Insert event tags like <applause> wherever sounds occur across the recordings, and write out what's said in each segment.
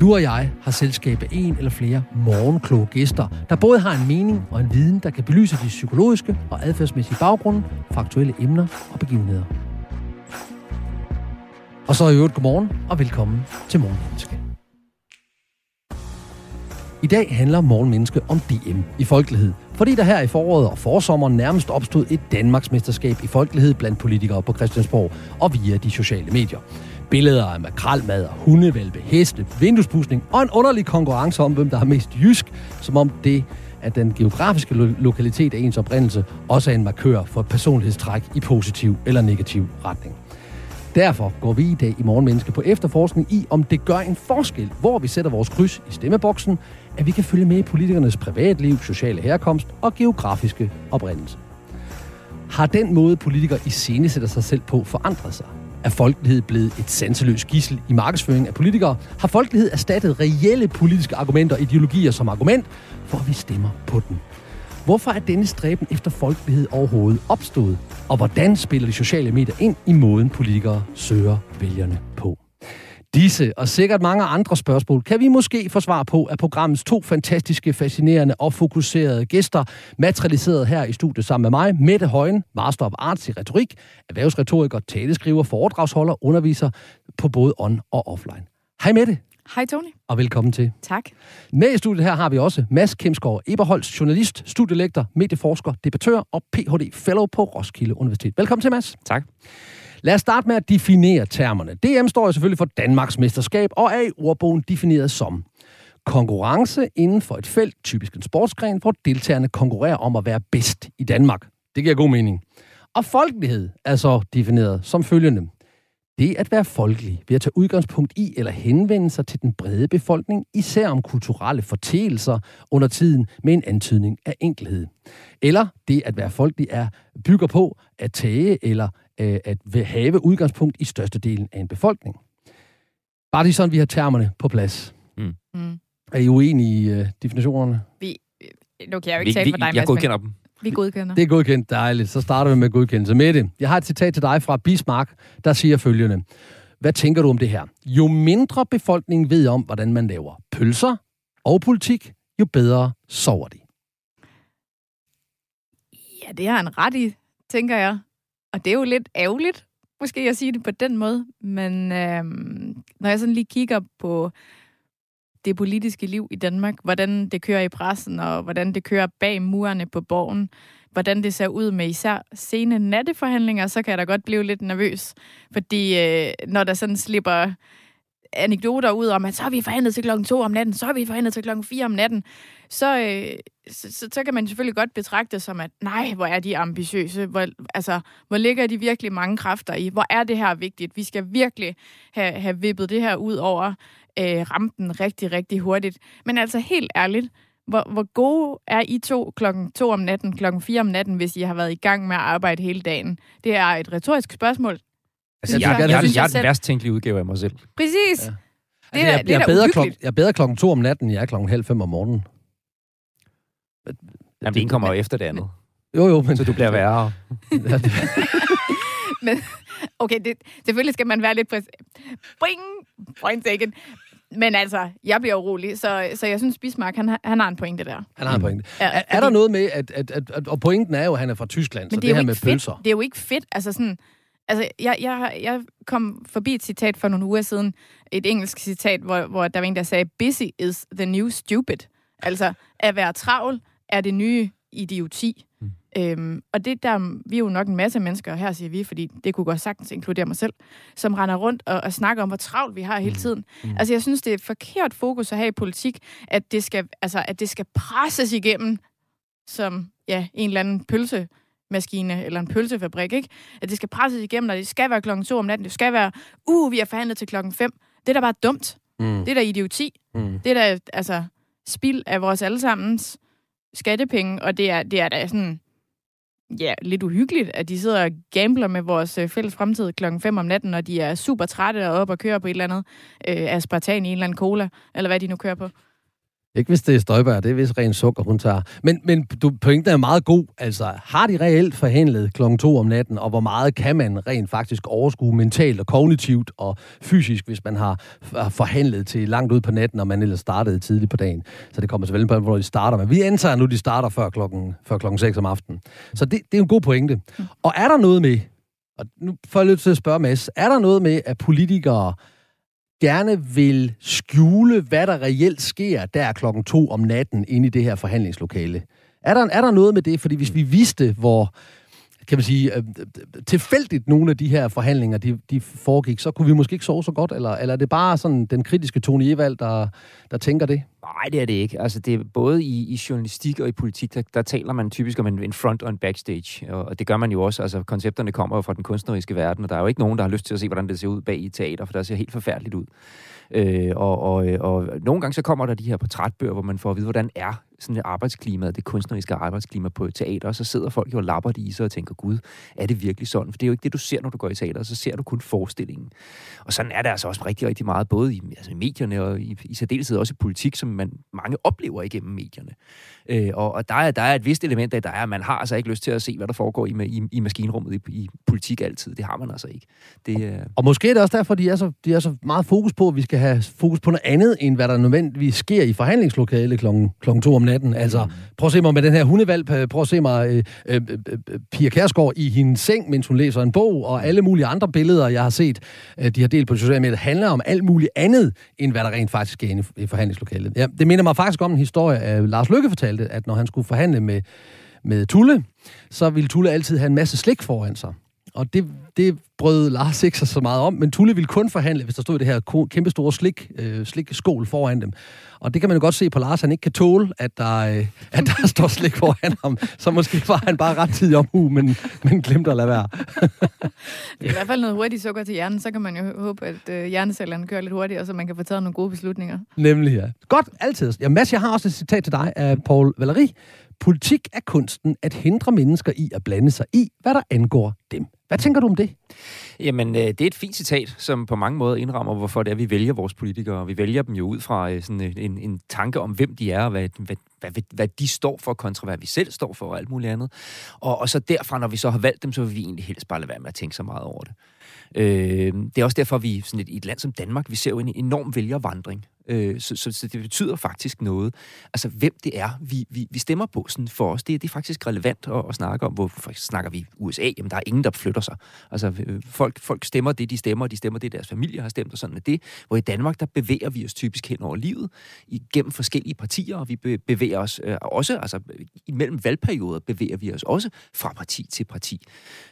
Du og jeg har selskab af en eller flere morgenkloge gæster, der både har en mening og en viden, der kan belyse de psykologiske og adfærdsmæssige baggrunde for aktuelle emner og begivenheder. Og så i øvrigt godmorgen og velkommen til Morgenmenneske. I dag handler Morgenmenneske om DM i folkelighed, fordi der her i foråret og forsommeren nærmest opstod et Danmarksmesterskab i folkelighed blandt politikere på Christiansborg og via de sociale medier. Billeder af makralmad og hundevalpe, heste, vinduespusning og en underlig konkurrence om, hvem der har mest jysk, som om det at den geografiske lo- lokalitet af ens oprindelse også er en markør for et personlighedstræk i positiv eller negativ retning. Derfor går vi i dag i Morgenmenneske på efterforskning i, om det gør en forskel, hvor vi sætter vores kryds i stemmeboksen, at vi kan følge med i politikernes privatliv, sociale herkomst og geografiske oprindelse. Har den måde, politikere i scene sætter sig selv på, forandret sig? Er folkelighed blevet et sanseløst gissel i markedsføring af politikere? Har folkelighed erstattet reelle politiske argumenter og ideologier som argument, for vi stemmer på den? Hvorfor er denne stræben efter folkelighed overhovedet opstået? Og hvordan spiller de sociale medier ind i måden, politikere søger vælgerne på? Disse og sikkert mange andre spørgsmål kan vi måske få svar på af programmets to fantastiske, fascinerende og fokuserede gæster, materialiseret her i studiet sammen med mig, Mette Højen, Master of Arts i retorik, erhvervsretoriker, taleskriver, foredragsholder, underviser på både on- og offline. Hej Mette. Hej Tony. Og velkommen til. Tak. Med i studiet her har vi også Mads Kemsgaard Eberholz, journalist, studielektor, medieforsker, debattør og Ph.D. Fellow på Roskilde Universitet. Velkommen til, Mads. Tak. Lad os starte med at definere termerne. DM står jo selvfølgelig for Danmarks mesterskab og er i ordbogen defineret som konkurrence inden for et felt, typisk en sportsgren, hvor deltagerne konkurrerer om at være bedst i Danmark. Det giver god mening. Og folkelighed er så defineret som følgende. Det at være folkelig ved at tage udgangspunkt i eller henvende sig til den brede befolkning, især om kulturelle forteelser under tiden med en antydning af enkelhed. Eller det at være folkelig er bygger på at tage eller øh, at have udgangspunkt i størstedelen af en befolkning. Bare lige sådan, vi har termerne på plads. Mm. Mm. Er I uenige i øh, definitionerne? Vi, nu kan jeg jo Vi, ikke tale vi, for dig, jeg Mads, godkender dem. vi godkender. Det er godkendt, dejligt. Så starter vi med godkendelse. Mette, jeg har et citat til dig fra Bismarck, der siger følgende. Hvad tænker du om det her? Jo mindre befolkningen ved om, hvordan man laver pølser og politik, jo bedre sover de. Ja, det har han ret i, tænker jeg. Og det er jo lidt ærgerligt, måske at sige det på den måde. Men øh, når jeg sådan lige kigger på det politiske liv i Danmark, hvordan det kører i pressen, og hvordan det kører bag murene på borgen, hvordan det ser ud med især sene natteforhandlinger, så kan jeg da godt blive lidt nervøs. Fordi øh, når der sådan slipper anekdoter ud om, at så har vi forhandlet til klokken 2 om natten, så har vi forhandlet til klokken 4 om natten, så, øh, så, så, så kan man selvfølgelig godt betragte det som, at nej, hvor er de ambitiøse, hvor, altså, hvor ligger de virkelig mange kræfter i, hvor er det her vigtigt, vi skal virkelig have, have vippet det her ud over øh, rampen rigtig, rigtig hurtigt. Men altså helt ærligt, hvor, hvor gode er I to klokken 2 om natten, klokken 4 om natten, hvis I har været i gang med at arbejde hele dagen? Det er et retorisk spørgsmål. Altså, Jeg jeg, jeg, jeg jeg, er den værst tænkelige udgave af mig selv. Præcis. Ja. Altså, Det er, jeg, det er jeg, er bedre klokken, jeg er bedre klokken to om natten, end jeg er klokken halv fem om morgenen. Jamen, det ene kommer jo efter det andet. Jo, jo, men... Så du bliver værre. Det, <laughs> Okay, det, selvfølgelig skal man være lidt præcis. Bring! Point taken. Men altså, jeg bliver urolig, så, så jeg synes, Bismarck, han, har- han har en pointe der. han har en pointe. Ja, Er, er der noget med, at, at, at, at... Og pointen er jo, at han er fra Tyskland, så Men det, det er her med fedt. pølser... Det er jo ikke fedt. Altså sådan, altså jeg, jeg, jeg kom forbi et citat for nogle uger siden, et engelsk citat, hvor, hvor der var en, der sagde, busy is the new stupid. Altså, at være travl er det nye idioti. Mm. Øhm, og det der, vi er jo nok en masse mennesker, her siger vi, fordi det kunne godt sagtens inkludere mig selv, som render rundt og, og snakker om, hvor travlt vi har hele mm. tiden. Mm. Altså, jeg synes, det er et forkert fokus at have i politik, at det skal, altså, at det skal presses igennem som ja, en eller anden pølse maskine eller en pølsefabrik, ikke? At det skal presses igennem, og det skal være klokken to om natten, det skal være, uh, vi har forhandlet til klokken 5. Det er da bare dumt. Mm. Det er da idioti. Mm. Det er da, altså, spild af vores allesammens skattepenge, og det er, det er da sådan, ja, lidt uhyggeligt, at de sidder og gambler med vores øh, fælles fremtid klokken 5 om natten, og de er super trætte og op og kører på et eller andet øh, aspartan i en eller anden cola, eller hvad de nu kører på. Ikke hvis det er Støjberg, det er vist ren sukker, hun tager. Men, men du, pointen er meget god. Altså, har de reelt forhandlet klokken to om natten, og hvor meget kan man rent faktisk overskue mentalt og kognitivt og fysisk, hvis man har forhandlet til langt ud på natten, og man ellers startede tidligt på dagen. Så det kommer selvfølgelig på, hvor de starter. Men vi antager nu, de starter før klokken, før klokken 6 om aftenen. Så det, det er en god pointe. Og er der noget med, og nu får jeg lidt til at spørge Mads, er der noget med, at politikere gerne vil skjule, hvad der reelt sker der klokken to om natten inde i det her forhandlingslokale. Er der, er der noget med det? Fordi hvis vi vidste, hvor kan man sige, øh, tilfældigt nogle af de her forhandlinger, de, de foregik, så kunne vi måske ikke sove så godt, eller, eller er det bare sådan den kritiske Tony Evald, der, der tænker det? Nej, det er det ikke. Altså, det er både i, i journalistik og i politik, der, der taler man typisk om en, en front og en backstage, og, og det gør man jo også. Altså, koncepterne kommer jo fra den kunstneriske verden, og der er jo ikke nogen, der har lyst til at se, hvordan det ser ud bag i teater, for der ser helt forfærdeligt ud. Øh, og, og, og nogle gange så kommer der de her portrætbøger, hvor man får at vide, hvordan er sådan et arbejdsklima, det kunstneriske arbejdsklima på et teater, og så sidder folk jo og lapper det i sig og tænker, gud, er det virkelig sådan? For det er jo ikke det, du ser, når du går i teater, så ser du kun forestillingen. Og sådan er det altså også rigtig, rigtig meget, både i, altså i medierne og i, i særdeleshed også i politik, som man mange oplever igennem medierne. Øh, og og der, er, der er et vist element af, der er, at man har altså ikke lyst til at se, hvad der foregår i, i, i maskinrummet i, i politik altid. Det har man altså ikke. Det, øh... Og måske er det også derfor, de er, så, de er så meget fokus på, at vi skal have fokus på noget andet, end hvad der nødvendigvis sker i forhandlingslokalet klokken, klokken to om natten. Altså, mm. prøv at se mig med den her hundevalg. Prøv at se mig øh, øh, øh, Pia Kærsgaard i hendes seng, mens hun læser en bog, og alle mulige andre billeder, jeg har set, øh, de har delt på sociale medier, handler om alt muligt andet, end hvad der rent faktisk sker inde i forhandlingslokalet. Ja, det minder mig faktisk om en historie, at Lars Lykke fortalte, at når han skulle forhandle med, med Tulle, så ville Tulle altid have en masse slik foran sig. Og det, det brød Lars ikke så meget om, men Tulle ville kun forhandle, hvis der stod det her kæmpe store slik, øh, slikskål foran dem. Og det kan man jo godt se på Lars, han ikke kan tåle, at der, øh, at der <laughs> står slik foran ham. Så måske var han bare ret tid om uge, men, men glemte at lade være. det er i hvert fald noget hurtigt sukker til hjernen, så kan man jo håbe, at øh, hjernecellerne kører lidt hurtigere, så man kan få taget nogle gode beslutninger. Nemlig, ja. Godt, altid. Ja, Mads, jeg har også et citat til dig af Paul Valéry. Politik er kunsten at hindre mennesker i at blande sig i, hvad der angår dem. Hvad tænker du om det? Jamen, øh, det er et fint citat, som på mange måder indrammer, hvorfor det er, vi vælger vores politikere. Vi vælger dem jo ud fra øh, sådan øh, en, en tanke om, hvem de er, og hvad, hvad, hvad, hvad de står for, kontra hvad vi selv står for, og alt muligt andet. Og, og så derfra, når vi så har valgt dem, så vil vi egentlig helst bare lade være med at tænke så meget over det. Øh, det er også derfor, vi sådan et, i et land som Danmark, vi ser jo en enorm vælgervandring. Øh, så, så, så det betyder faktisk noget. Altså, hvem det er, vi, vi, vi stemmer på sådan for os, det, det er faktisk relevant at, at snakke om. Hvor for snakker vi USA? Jamen, der er ingen, der flytter sig. Altså, øh, folk, folk stemmer det, de stemmer, de stemmer det, deres familie har stemt, og sådan er det. Hvor i Danmark, der bevæger vi os typisk hen over livet, igennem forskellige partier, og vi bevæger os øh, også, altså imellem valgperioder bevæger vi os også fra parti til parti.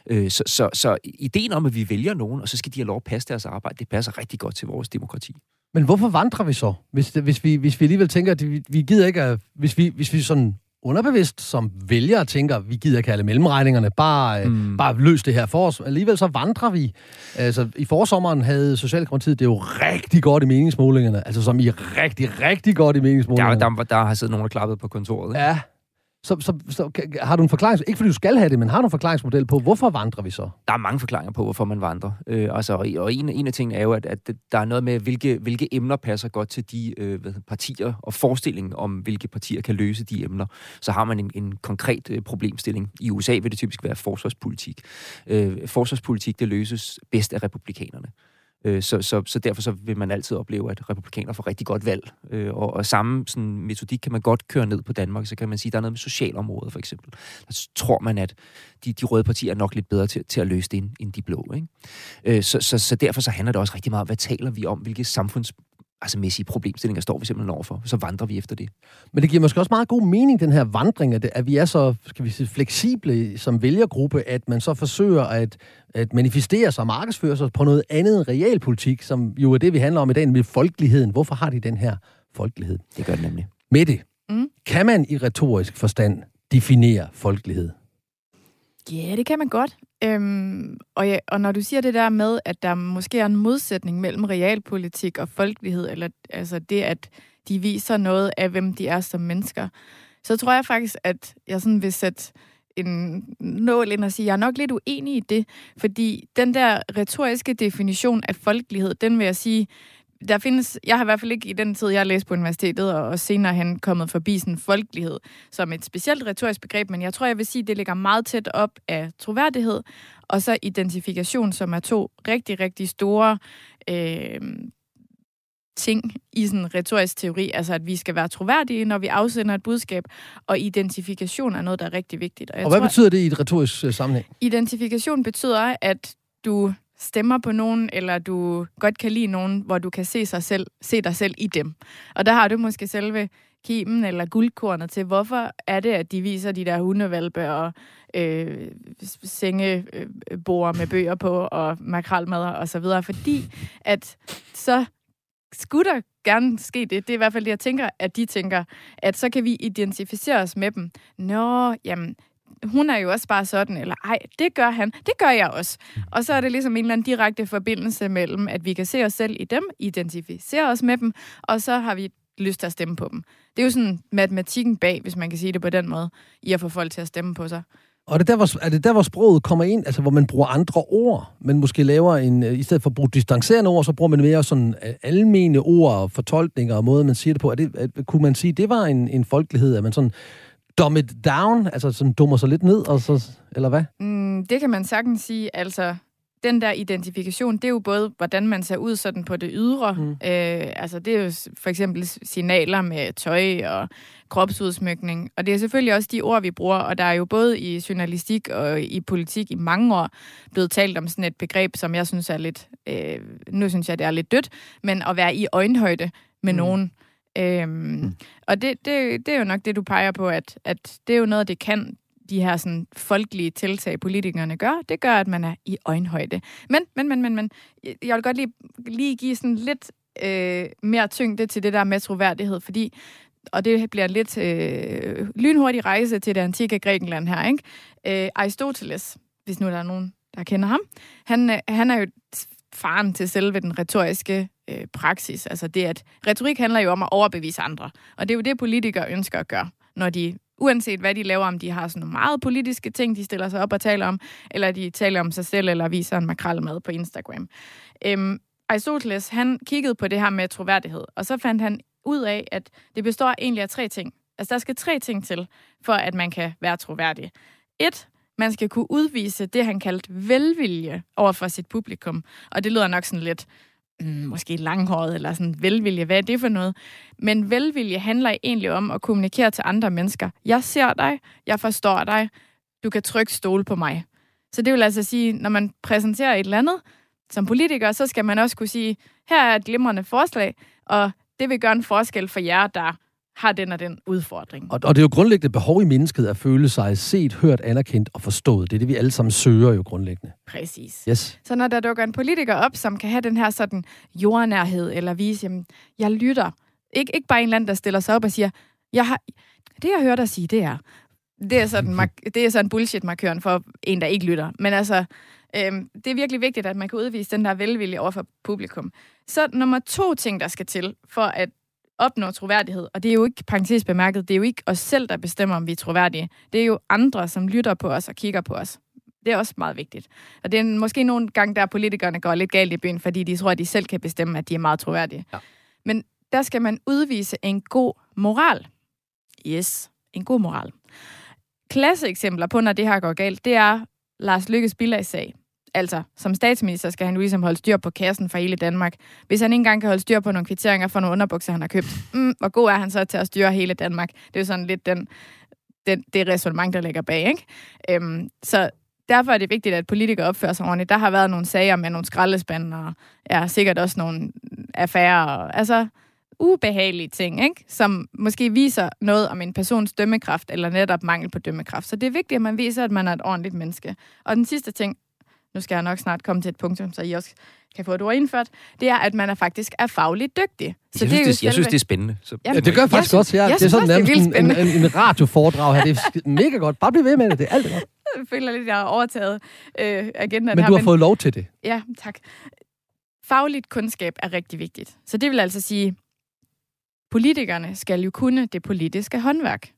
Øh, så, så, så ideen om, at vi vælger nogen, og så skal de have lov at passe deres arbejde, det passer rigtig godt til vores demokrati. Men hvorfor vandrer vi så? Hvis, hvis, vi, hvis vi alligevel tænker, at vi, vi gider ikke at, hvis vi, hvis vi sådan underbevidst som vælger tænker, vi gider ikke alle mellemregningerne, bare, øh, mm. bare løs det her for os. Alligevel så vandrer vi. Altså, i forsommeren havde Socialdemokratiet det jo rigtig godt i meningsmålingerne. Altså, som i rigtig, rigtig godt i meningsmålingerne. Der, der, der har siddet nogen og klappet på kontoret. Ikke? Ja, så, så, så har du en forklaring, ikke fordi du skal have det, men har du en forklaringsmodel på, hvorfor vandrer vi så? Der er mange forklaringer på, hvorfor man vandrer. Øh, altså, og en, en af tingene er jo, at, at der er noget med, hvilke, hvilke emner passer godt til de øh, hvad, partier, og forestillingen om, hvilke partier kan løse de emner. Så har man en, en konkret øh, problemstilling. I USA vil det typisk være forsvarspolitik. Øh, forsvarspolitik, det løses bedst af republikanerne. Øh, så, så, så derfor så vil man altid opleve, at republikaner får rigtig godt valg. Øh, og, og samme sådan, metodik kan man godt køre ned på Danmark. Så kan man sige, at der er noget med socialområdet for eksempel. Der tror man, at de, de røde partier er nok lidt bedre til, til at løse det, end, end de blå. Ikke? Øh, så, så, så derfor så handler det også rigtig meget om, hvad taler vi om, hvilke samfunds altså mæssige problemstillinger står vi simpelthen overfor. Så vandrer vi efter det. Men det giver måske også meget god mening, den her vandring, at, at vi er så skal vi sige, fleksible som vælgergruppe, at man så forsøger at, at manifestere sig og markedsføre sig på noget andet end realpolitik, som jo er det, vi handler om i dag, med folkeligheden. Hvorfor har de den her folkelighed? Det gør det nemlig. Mette, mm. kan man i retorisk forstand definere folkelighed? Ja, det kan man godt. Øhm, og, ja, og når du siger det der med, at der måske er en modsætning mellem realpolitik og folkelighed, eller altså det, at de viser noget af, hvem de er som mennesker, så tror jeg faktisk, at jeg sådan vil sætte en nål ind og sige, at jeg er nok lidt uenig i det, fordi den der retoriske definition af folkelighed, den vil jeg sige, der findes, jeg har i hvert fald ikke i den tid, jeg har læst på universitetet, og, og senere hen kommet forbi sådan folkelighed som et specielt retorisk begreb, men jeg tror, jeg vil sige, det ligger meget tæt op af troværdighed, og så identifikation, som er to rigtig, rigtig store øh, ting i sådan en retorisk teori, altså at vi skal være troværdige, når vi afsender et budskab, og identifikation er noget, der er rigtig vigtigt. Og, og hvad tror, betyder det i et retorisk øh, sammenhæng? Identifikation betyder, at du stemmer på nogen, eller du godt kan lide nogen, hvor du kan se, sig selv, se dig selv i dem. Og der har du måske selve kimen eller guldkornet til, hvorfor er det, at de viser de der hundevalpe og øh, sengebord øh, med bøger på og makralmad og så videre. Fordi at så skulle der gerne ske det. Det er i hvert fald det, jeg tænker, at de tænker, at så kan vi identificere os med dem. Nå, jamen, hun er jo også bare sådan, eller ej, det gør han, det gør jeg også. Og så er det ligesom en eller anden direkte forbindelse mellem, at vi kan se os selv i dem, identificere os med dem, og så har vi lyst til at stemme på dem. Det er jo sådan matematikken bag, hvis man kan sige det på den måde, i at få folk til at stemme på sig. Og er det, der, hvor, er det der, hvor sproget kommer ind, altså hvor man bruger andre ord, men måske laver en, øh, i stedet for at bruge distancerende ord, så bruger man mere sådan øh, almene ord og fortolkninger og måder, man siger det på. Er det, er, kunne man sige, det var en, en folkelighed, at man sådan dumb it down, altså sådan dummer sig lidt ned, og så, eller hvad? Mm, det kan man sagtens sige, altså den der identifikation, det er jo både, hvordan man ser ud sådan på det ydre. Mm. Øh, altså, det er jo for eksempel signaler med tøj og kropsudsmykning. Og det er selvfølgelig også de ord, vi bruger. Og der er jo både i journalistik og i politik i mange år blevet talt om sådan et begreb, som jeg synes er lidt... Øh, nu synes jeg, det er lidt dødt, men at være i øjenhøjde med mm. nogen. Øhm, mm. Og det, det, det er jo nok det, du peger på, at, at det er jo noget, det kan de her sådan, folkelige tiltag, politikerne gør, det gør, at man er i øjenhøjde. Men, men, men, men, men jeg vil godt lige, lige give sådan lidt øh, mere tyngde til det der med troværdighed, fordi og det bliver lidt øh, lynhurtig rejse til det antikke Grækenland her, ikke? Øh, Aristoteles, hvis nu der er nogen, der kender ham, han, øh, han er jo faren til selve den retoriske øh, praksis. Altså det, at retorik handler jo om at overbevise andre. Og det er jo det, politikere ønsker at gøre, når de uanset hvad de laver, om de har sådan nogle meget politiske ting, de stiller sig op og taler om, eller de taler om sig selv, eller viser en makrelmad på Instagram. Øhm, Aristoteles, han kiggede på det her med troværdighed, og så fandt han ud af, at det består egentlig af tre ting. Altså, der skal tre ting til, for at man kan være troværdig. Et, man skal kunne udvise det, han kaldte velvilje over for sit publikum. Og det lyder nok sådan lidt, Mm, måske langhåret eller sådan velvilje. Hvad er det for noget? Men velvilje handler egentlig om at kommunikere til andre mennesker. Jeg ser dig, jeg forstår dig, du kan trygt stole på mig. Så det vil altså sige, når man præsenterer et eller andet som politiker, så skal man også kunne sige, her er et glimrende forslag, og det vil gøre en forskel for jer, der har den og den udfordring. Og, og det er jo grundlæggende behov i mennesket at føle sig set, hørt, anerkendt og forstået. Det er det, vi alle sammen søger jo grundlæggende. Præcis. Yes. Så når der dukker en politiker op, som kan have den her sådan jordnærhed, eller vise, jamen, jeg lytter. Ik- ikke bare en eller anden, der stiller sig op og siger, jeg har, det jeg hører dig sige, det er, det er sådan, <laughs> det er sådan bullshit-markøren for en, der ikke lytter. Men altså, øhm, det er virkelig vigtigt, at man kan udvise den der velvilje over for publikum. Så nummer to ting, der skal til, for at opnå troværdighed, og det er jo ikke parentes bemærket, det er jo ikke os selv, der bestemmer, om vi er troværdige. Det er jo andre, som lytter på os og kigger på os. Det er også meget vigtigt. Og det er måske nogle gange, der politikerne går lidt galt i byen, fordi de tror, at de selv kan bestemme, at de er meget troværdige. Ja. Men der skal man udvise en god moral. Yes, en god moral. Klasseeksempler på, når det her går galt, det er Lars Lykkes sag. Altså, som statsminister skal han jo ligesom holde styr på kassen for hele Danmark. Hvis han ikke engang kan holde styr på nogle kvitteringer for nogle underbukser, han har købt, mm, hvor god er han så til at styre hele Danmark? Det er jo sådan lidt den, den, det resonemang, der ligger bag, ikke? Øhm, så derfor er det vigtigt, at politikere opfører sig ordentligt. Der har været nogle sager med nogle skraldespande, og ja, sikkert også nogle affærer. Altså, ubehagelige ting, ikke? som måske viser noget om en persons dømmekraft, eller netop mangel på dømmekraft. Så det er vigtigt, at man viser, at man er et ordentligt menneske. Og den sidste ting, nu skal jeg nok snart komme til et punktum, så I også kan få et ord indført, det er, at man er faktisk er fagligt dygtig. Så jeg, synes, det, det, jeg synes, det er spændende. Så... Ja, det gør jeg faktisk jeg også. Ja. Jeg det er sådan nærmest en, en, en radioforedrag her. Det er mega godt. Bare bliv ved med det. Det er alt godt. Jeg føler lidt, jeg har overtaget øh, agendaen Men her, du har men... fået lov til det. Ja, tak. Fagligt kundskab er rigtig vigtigt. Så det vil altså sige, politikerne skal jo kunne det politiske håndværk.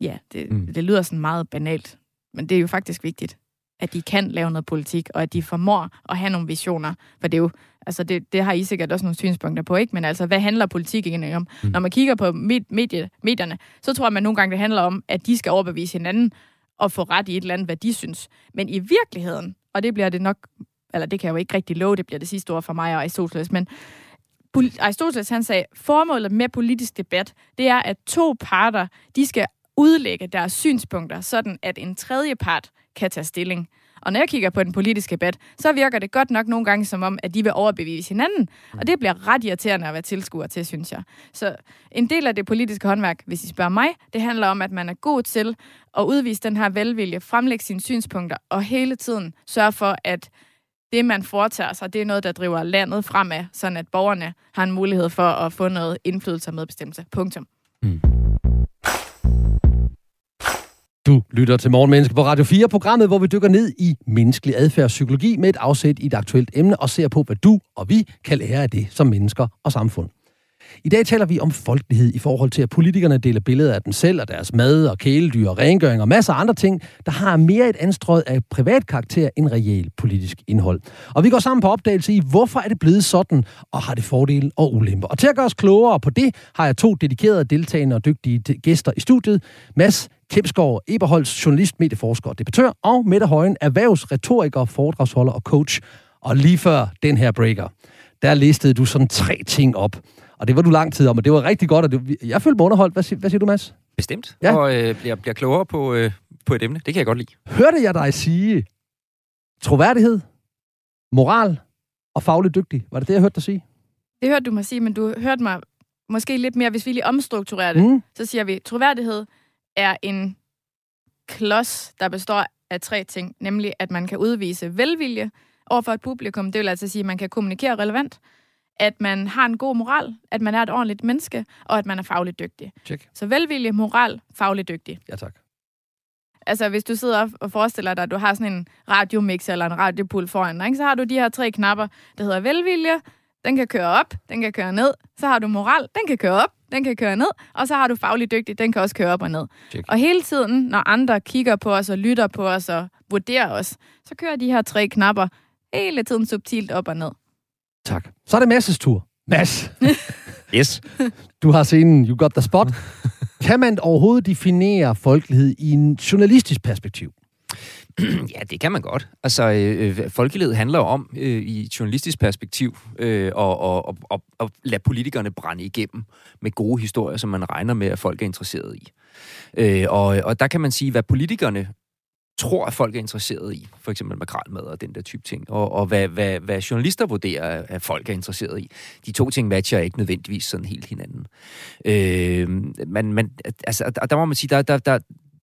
Ja, det, mm. det lyder sådan meget banalt, men det er jo faktisk vigtigt, at de kan lave noget politik, og at de formår at have nogle visioner. For det er jo, altså det, det har I sikkert også nogle synspunkter på, ikke? Men altså, hvad handler politik egentlig om? Mm. Når man kigger på medie, medierne, så tror jeg, man nogle gange, det handler om, at de skal overbevise hinanden og få ret i et eller andet, hvad de synes. Men i virkeligheden, og det bliver det nok, eller det kan jeg jo ikke rigtig love, det bliver det sidste ord for mig og Aristoteles, men Aristoteles han sagde, formålet med politisk debat, det er, at to parter, de skal udlægge deres synspunkter, sådan at en tredje part kan tage stilling. Og når jeg kigger på den politiske debat, så virker det godt nok nogle gange som om, at de vil overbevise hinanden. Og det bliver ret irriterende at være tilskuer til, synes jeg. Så en del af det politiske håndværk, hvis I spørger mig, det handler om, at man er god til at udvise den her velvilje, fremlægge sine synspunkter og hele tiden sørge for, at det, man foretager sig, det er noget, der driver landet fremad, sådan at borgerne har en mulighed for at få noget indflydelse og medbestemmelse. Punktum. Mm. Du lytter til Morgenmenneske på Radio 4, programmet, hvor vi dykker ned i menneskelig adfærdspsykologi med et afsæt i et aktuelt emne og ser på, hvad du og vi kan lære af det som mennesker og samfund. I dag taler vi om folkelighed i forhold til, at politikerne deler billeder af dem selv og deres mad og kæledyr og rengøring og masser af andre ting, der har mere et anstrøg af privat karakter end reelt politisk indhold. Og vi går sammen på opdagelse i, hvorfor er det blevet sådan, og har det fordele og ulemper. Og til at gøre os klogere på det, har jeg to dedikerede deltagende og dygtige gæster i studiet. Mads Kipsgaard, Eberholds journalist, medieforsker og debattør, og Mette Højen, erhvervsretoriker, foredragsholder og coach. Og lige før den her breaker, der listede du sådan tre ting op, og det var du lang tid om, og det var rigtig godt, og det, jeg følte mig underholdt. Hvad, hvad siger du, Mads? Bestemt. Ja. Og øh, bliver, bliver klogere på, øh, på et emne. Det kan jeg godt lide. Hørte jeg dig sige troværdighed, moral og fagligt dygtig? Var det det, jeg hørte dig sige? Det hørte du mig sige, men du hørte mig måske lidt mere, hvis vi lige omstrukturerer det, mm. så siger vi, troværdighed er en klods, der består af tre ting, nemlig at man kan udvise velvilje overfor et publikum. Det vil altså sige, at man kan kommunikere relevant, at man har en god moral, at man er et ordentligt menneske, og at man er fagligt dygtig. Check. Så velvilje, moral, fagligt dygtig. Ja, tak. Altså, hvis du sidder og forestiller dig, at du har sådan en radiomix eller en radiopul foran dig, ikke? så har du de her tre knapper, der hedder velvilje, den kan køre op, den kan køre ned. Så har du moral, den kan køre op, den kan køre ned. Og så har du fagligt dygtig, den kan også køre op og ned. Check. Og hele tiden, når andre kigger på os og lytter på os og vurderer os, så kører de her tre knapper hele tiden subtilt op og ned. Tak. Så er det Masses tur. Mads. <laughs> yes. Du har scenen You Got The Spot. kan man overhovedet definere folkelighed i en journalistisk perspektiv? Ja, det kan man godt. Altså, øh, øh folkelighed handler om, øh, i et journalistisk perspektiv, øh, at, at, at, at, at lade politikerne brænde igennem med gode historier, som man regner med, at folk er interesseret i. Øh, og, og der kan man sige, hvad politikerne tror, at folk er interesseret i. For eksempel makralmad og den der type ting. Og, og hvad, hvad, hvad journalister vurderer, at folk er interesseret i. De to ting matcher ikke nødvendigvis sådan helt hinanden. Øh, men, men altså, der, der må man sige, der, der, der,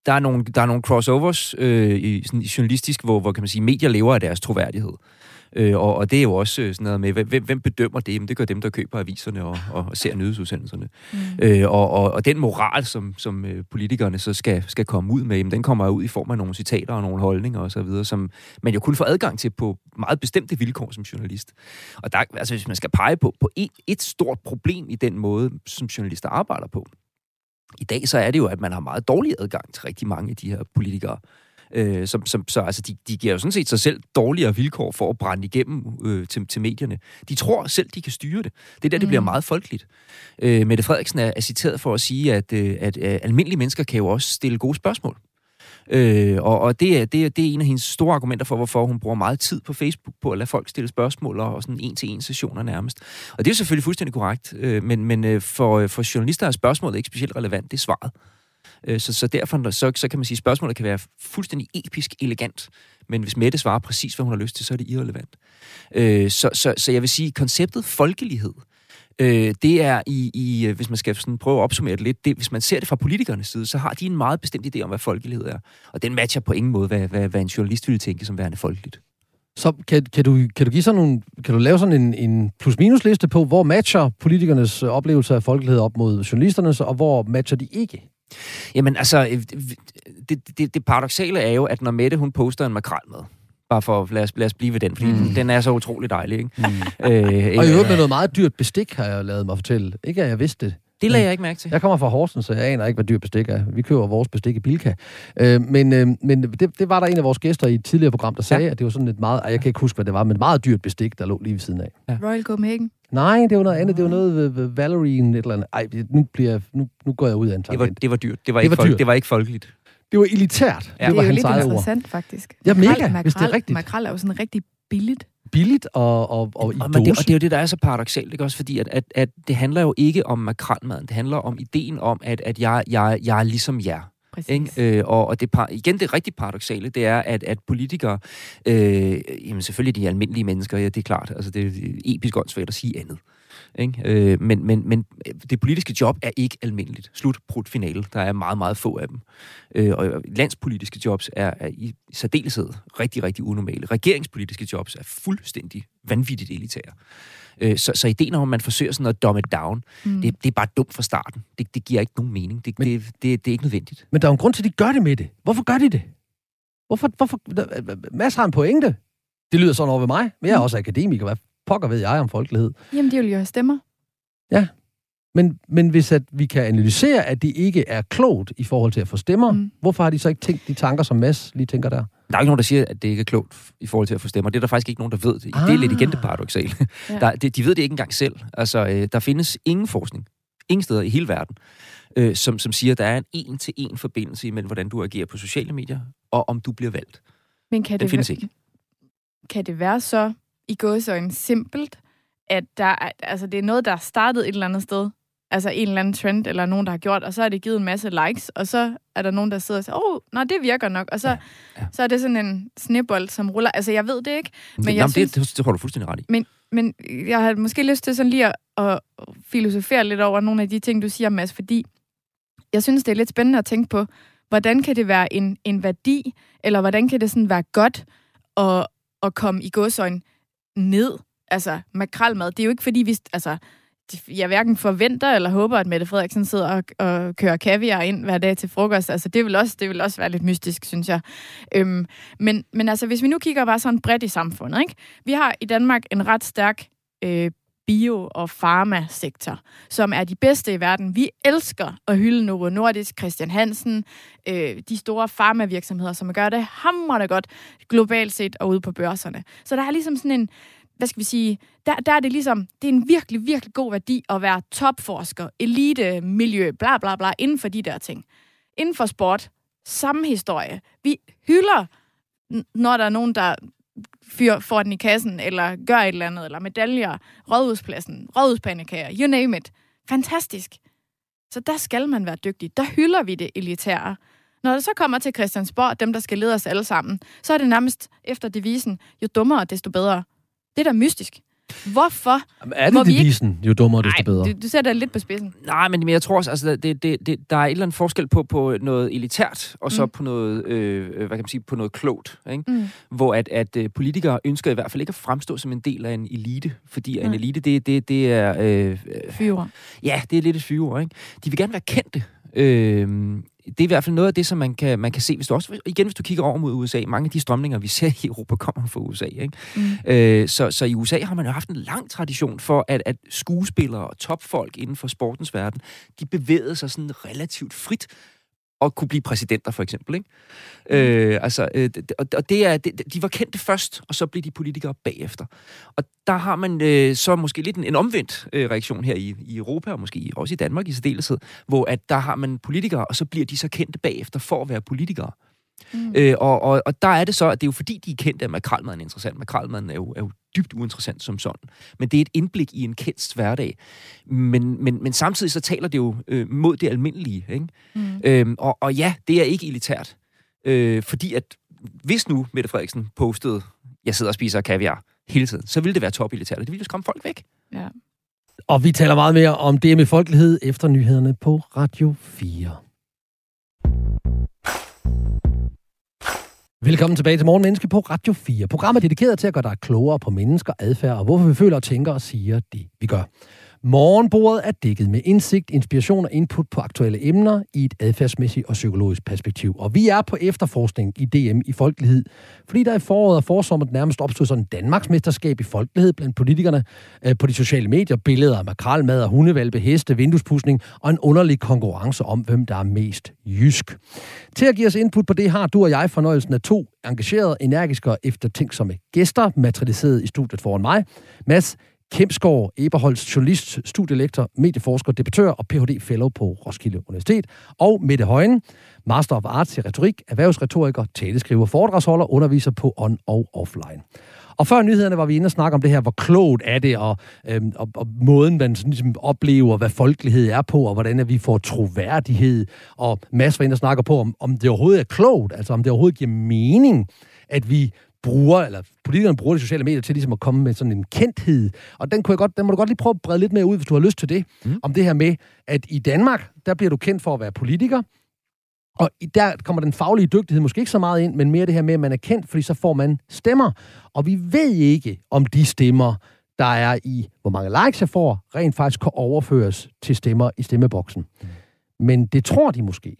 der er nogle, der er nogle crossovers øh, i, sådan, i journalistisk, hvor, hvor kan man sige, medier lever af deres troværdighed. Øh, og, og det er jo også øh, sådan noget med, hvem, hvem bedømmer det? Jamen, det gør dem, der køber aviserne og, og, og ser nyhedsudsendelserne. Mm. Øh, og, og, og den moral, som, som øh, politikerne så skal, skal komme ud med, jamen, den kommer ud i form af nogle citater og nogle holdninger osv., som man jo kun får adgang til på meget bestemte vilkår som journalist. Og der, altså, hvis man skal pege på, på et, et stort problem i den måde, som journalister arbejder på, i dag så er det jo, at man har meget dårlig adgang til rigtig mange af de her politikere. Øh, som, som, så altså, de, de giver jo sådan set sig selv dårligere vilkår for at brænde igennem øh, til, til medierne. De tror selv, de kan styre det. Det er der, det mm. bliver meget folkeligt. Øh, Mette Frederiksen er, er citeret for at sige, at, øh, at øh, almindelige mennesker kan jo også stille gode spørgsmål. Øh, og og det, er, det, er, det er en af hendes store argumenter for, hvorfor hun bruger meget tid på Facebook på at lade folk stille spørgsmål og sådan en-til-en sessioner nærmest. Og det er jo selvfølgelig fuldstændig korrekt, øh, men, men øh, for, for journalister er spørgsmålet ikke specielt relevant, det er svaret. Øh, så, så derfor så, så kan man sige, at spørgsmålet kan være fuldstændig episk elegant, men hvis Mette svarer præcis, hvad hun har lyst til, så er det irrelevant. Øh, så, så, så jeg vil sige, konceptet folkelighed, øh, det er i, i, øh, hvis man skal sådan prøve at opsummere det lidt, det, hvis man ser det fra politikernes side, så har de en meget bestemt idé om, hvad folkelighed er. Og den matcher på ingen måde, hvad, hvad, hvad en journalist ville tænke som værende folkeligt. Så kan, kan, du, kan du give sådan nogle, kan du lave sådan en, en plus-minus liste på, hvor matcher politikernes oplevelse af folkelighed op mod journalisternes, og hvor matcher de ikke? Jamen altså, øh, det, det, det paradoxale er jo, at når Mette hun poster en makrel med, bare for, lad os, lad os blive ved den, fordi mm. den er så utrolig dejlig, ikke? Mm. Øh, og i øvrigt med noget meget dyrt bestik, har jeg lavet mig fortælle. Ikke at jeg vidste det. Det lagde jeg ikke mærke til. Jeg kommer fra Horsens, så jeg aner ikke, hvad dyr bestik er. Vi køber vores bestik i Bilka. Øh, men øh, men det, det var der en af vores gæster i et tidligere program, der sagde, ja. at det var sådan et meget, jeg kan ikke huske, hvad det var, men et meget dyrt bestik, der lå lige ved siden af. Ja. Royal Copenhagen? Nej, det var noget andet. Det var noget ved, ved Valerien, et eller andet. Ej, nu, bliver, nu, nu går jeg ud af en det var, det var dyrt. Det var, det ikke, var folk, dyrt. det var ikke folkeligt. Det var elitært. Ja. Det, var det er jo lidt interessant, ord. faktisk. Ja, mega, makrel, hvis det er rigtigt. Makrel er jo sådan rigtig billigt billigt og, og, og i og, det, og det er jo det, der er så paradoxalt, ikke også? Fordi at, at, at det handler jo ikke om makrelmaden. Det handler om ideen om, at, at jeg, jeg, jeg er ligesom jer. Ikke? Øh, og, og det, igen, det rigtig paradoxale, det er, at, at politikere, øh, jamen selvfølgelig de almindelige mennesker, ja, det er klart, altså det er episk svært at sige andet. Ikke? Øh, men, men, men det politiske job er ikke almindeligt. Slut, brud, finale. Der er meget, meget få af dem. Øh, og landspolitiske jobs er, er i særdeleshed rigtig, rigtig unormale. Regeringspolitiske jobs er fuldstændig vanvittigt elitære. Øh, så, så ideen om, at man forsøger sådan at dumb it down, mm. det, det er bare dumt fra starten. Det, det giver ikke nogen mening. Det, men, det, det, det er ikke nødvendigt. Men der er jo en grund til, at de gør det med det. Hvorfor gør de det? Hvorfor, hvorfor, Mads har en pointe. Det lyder sådan over ved mig. Men jeg er mm. også akademiker. Hvad pokker ved jeg om folkelighed? Jamen, de vil jo have stemmer. Ja, men, men hvis at vi kan analysere, at det ikke er klogt i forhold til at få stemmer, mm. hvorfor har de så ikke tænkt de tanker, som Mads lige tænker der? Der er ikke nogen, der siger, at det ikke er klogt i forhold til at få stemmer. Det er der faktisk ikke nogen, der ved. Ah. Det er lidt igen det ah. paradoxale. Ja. <laughs> Der, de, de ved det ikke engang selv. Altså, øh, der findes ingen forskning, ingen steder i hele verden, øh, som, som siger, at der er en en-til-en forbindelse imellem, hvordan du agerer på sociale medier, og om du bliver valgt. Men kan det, det findes ikke. Kan det være så, i en simpelt, at der er, altså, det er noget, der er startet et eller andet sted, altså en eller anden trend, eller nogen, der har gjort, og så er det givet en masse likes, og så er der nogen, der sidder og siger, åh, oh, nå, det virker nok, og så, ja, ja. så er det sådan en snebold, som ruller. Altså, jeg ved det ikke. Men det, jeg jamen, synes, det, det har du fuldstændig ret i. Men, men jeg har måske lyst til sådan lige at, at filosofere lidt over nogle af de ting, du siger, Mads, fordi jeg synes, det er lidt spændende at tænke på, hvordan kan det være en, en værdi, eller hvordan kan det sådan være godt at, at komme i godsøjne ned, altså makralmad. Det er jo ikke fordi, vi, altså, jeg hverken forventer eller håber, at Mette Frederiksen sidder og, og kører kaviar ind hver dag til frokost. Altså, det vil også, det vil også være lidt mystisk, synes jeg. Øhm, men, men altså, hvis vi nu kigger bare sådan bredt i samfundet, ikke? Vi har i Danmark en ret stærk øh, bio- og farmasektor, som er de bedste i verden. Vi elsker at hylde Novo Nordisk, Christian Hansen, øh, de store farmavirksomheder, som gør det hamrende godt globalt set og ude på børserne. Så der er ligesom sådan en, hvad skal vi sige, der, der er det ligesom, det er en virkelig, virkelig god værdi at være topforsker, elite, miljø, bla bla bla, inden for de der ting. Inden for sport, samme historie. Vi hylder, når der er nogen, der fyr får den i kassen, eller gør et eller andet, eller medaljer, rådhuspladsen, rådhuspandekager, you name it. Fantastisk. Så der skal man være dygtig. Der hylder vi det elitære. Når det så kommer til Christiansborg, dem der skal lede os alle sammen, så er det nærmest efter devisen, jo dummere, desto bedre. Det er da mystisk. Hvorfor? Jamen, er det devisen, ikke... jo dummere, desto bedre? Du, du sætter det lidt på spidsen. Nej, men jeg tror også, altså, det, det, det, der er et eller andet forskel på, på noget elitært, og så mm. på noget, øh, hvad kan man sige, på noget klogt. Ikke? Mm. Hvor at, at uh, politikere ønsker i hvert fald ikke at fremstå som en del af en elite, fordi mm. en elite, det, det, det er... Øh, fyre. Ja, det er lidt et fyre, ikke? De vil gerne være kendte. Øh, det er i hvert fald noget af det, som man kan, man kan se, hvis du også, igen, hvis du kigger over mod USA, mange af de strømninger, vi ser i Europa, kommer fra USA. Ikke? Mm. Øh, så, så i USA har man jo haft en lang tradition for, at, at skuespillere og topfolk inden for sportens verden, de bevægede sig sådan relativt frit at kunne blive præsidenter, for eksempel. Ikke? Mm. Øh, altså, øh, og det er, det, de var kendte først, og så blev de politikere bagefter. Og der har man øh, så måske lidt en, en omvendt øh, reaktion her i, i Europa, og måske også i Danmark i særdeleshed, hvor at der har man politikere, og så bliver de så kendte bagefter for at være politikere. Mm. Øh, og, og, og der er det så, at det er jo fordi, de er kendte, at makralmaden er interessant. Makralmaden er jo, er jo dybt uinteressant som sådan. Men det er et indblik i en kendt hverdag. Men, men, men samtidig så taler det jo øh, mod det almindelige. Ikke? Mm. Øhm, og, og ja, det er ikke elitært. Øh, fordi at hvis nu Mette Frederiksen postede, jeg sidder og spiser kaviar hele tiden, så ville det være topelitært, og det ville jo skræmme folk væk. Ja. Og vi taler meget mere om det med folkelighed efter nyhederne på Radio 4. Velkommen tilbage til Morgenmenneske på Radio 4. Programmet er dedikeret til at gøre dig klogere på mennesker, adfærd og hvorfor vi føler og tænker og siger det, vi gør. Morgenbordet er dækket med indsigt, inspiration og input på aktuelle emner i et adfærdsmæssigt og psykologisk perspektiv. Og vi er på efterforskning i DM i folkelighed, fordi der i foråret og forsommeren nærmest opstod sådan en Danmarksmesterskab i folkelighed blandt politikerne øh, på de sociale medier. Billeder af makralmad og hundevalpe, heste, vinduespusning og en underlig konkurrence om, hvem der er mest jysk. Til at give os input på det har du og jeg fornøjelsen af to engagerede, energiske og eftertænksomme gæster, materialiseret i studiet foran mig. Mads Kemsgaard Eberholds, journalist, studielektor, medieforsker, debattør og Ph.D. fellow på Roskilde Universitet. Og Mette Højen, Master of Arts i retorik, erhvervsretoriker, taleskriver, foredragsholder, underviser på on- og offline. Og før nyhederne var vi inde og snakke om det her, hvor klogt er det, og, øhm, og, og måden, man sådan, ligesom oplever, hvad folkelighed er på, og hvordan vi får troværdighed. Og masser var inde og snakker på, om, om det overhovedet er klogt, altså om det overhovedet giver mening, at vi bruger, eller politikerne bruger de sociale medier til ligesom at komme med sådan en kendthed. Og den, kunne jeg godt, den må du godt lige prøve at brede lidt mere ud, hvis du har lyst til det. Mm. Om det her med, at i Danmark, der bliver du kendt for at være politiker, og der kommer den faglige dygtighed måske ikke så meget ind, men mere det her med, at man er kendt, fordi så får man stemmer. Og vi ved ikke, om de stemmer, der er i, hvor mange likes jeg får, rent faktisk kan overføres til stemmer i stemmeboksen. Mm. Men det tror de måske.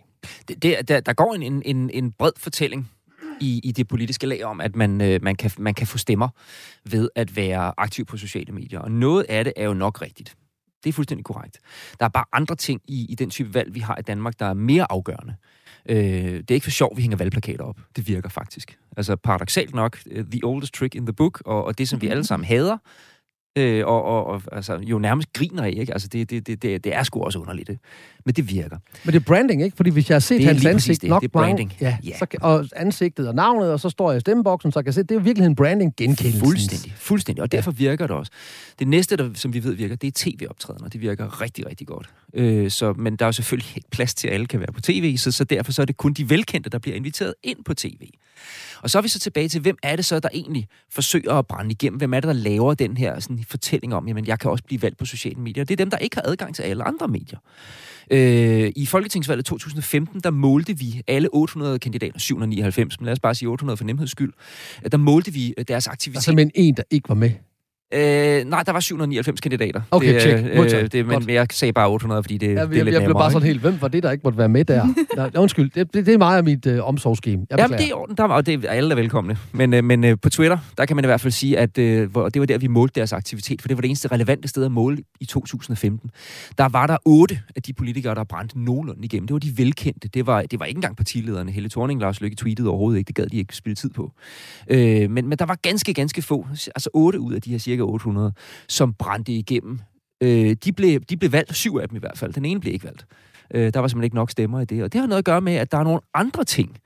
Det, det, der, der går en, en, en bred fortælling i, i det politiske lag om, at man, øh, man, kan, man kan få stemmer ved at være aktiv på sociale medier. Og noget af det er jo nok rigtigt. Det er fuldstændig korrekt. Der er bare andre ting i, i den type valg, vi har i Danmark, der er mere afgørende. Øh, det er ikke for sjovt, vi hænger valgplakater op. Det virker faktisk. Altså paradoxalt nok, øh, the oldest trick in the book, og, og det, som vi alle sammen hader, øh, og, og, og altså, jo nærmest griner af. Ikke? Altså, det, det, det, det, er sgu også underligt, det. men det virker. Men det er branding, ikke? Fordi hvis jeg har set hans ansigt det. nok det er branding. ja, ja. Så, og ansigtet og navnet, og så står jeg i stemmeboksen, så jeg kan se, det er virkelig en branding genkendelse. Fuldstændig, fuldstændig, og derfor virker det også. Det næste, der, som vi ved virker, det er tv-optrædener. Det virker rigtig, rigtig godt. Øh, så, men der er jo selvfølgelig ikke plads til, at alle kan være på tv, så, så derfor så er det kun de velkendte, der bliver inviteret ind på tv. Og så er vi så tilbage til, hvem er det så, der egentlig forsøger at brænde igennem? Hvem er det, der laver den her sådan, fortælling om, jamen jeg kan også blive valgt på sociale medier? Det er dem, der ikke har adgang til alle andre medier. Øh, I Folketingsvalget 2015, der målte vi alle 800 kandidater, 799, men lad os bare sige 800 for nemheds skyld, der målte vi øh, deres aktivitet. Altså men en, der ikke var med? Øh, nej, der var 799 kandidater. Okay, det, check. Øh, det, men jeg sagde bare 800, fordi det, ja, det er jeg, lidt Jeg blev bare sådan helt, hvem var det, der ikke måtte være med der? <laughs> Nej, undskyld, det, det, det er meget af mit øh, omsorgsskeme. Ja, det er orden, der var, og det er alle er velkomne. Men, øh, men øh, på Twitter, der kan man i hvert fald sige, at øh, hvor, det var der, vi målte deres aktivitet, for det var det eneste relevante sted at måle i 2015. Der var der otte af de politikere, der brændte nogenlunde igennem. Det var de velkendte. Det var, det var ikke engang partilederne. Helle Thorning, Lars Løkke tweetede overhovedet ikke. Det gad de ikke spille tid på. Øh, men, men der var ganske, ganske få, altså otte ud af de her cirka 800, som brændte igennem. Øh, de, blev, de blev valgt, syv af dem i hvert fald. Den ene blev ikke valgt. Øh, der var simpelthen ikke nok stemmer i det. Og det har noget at gøre med, at der er nogle andre ting,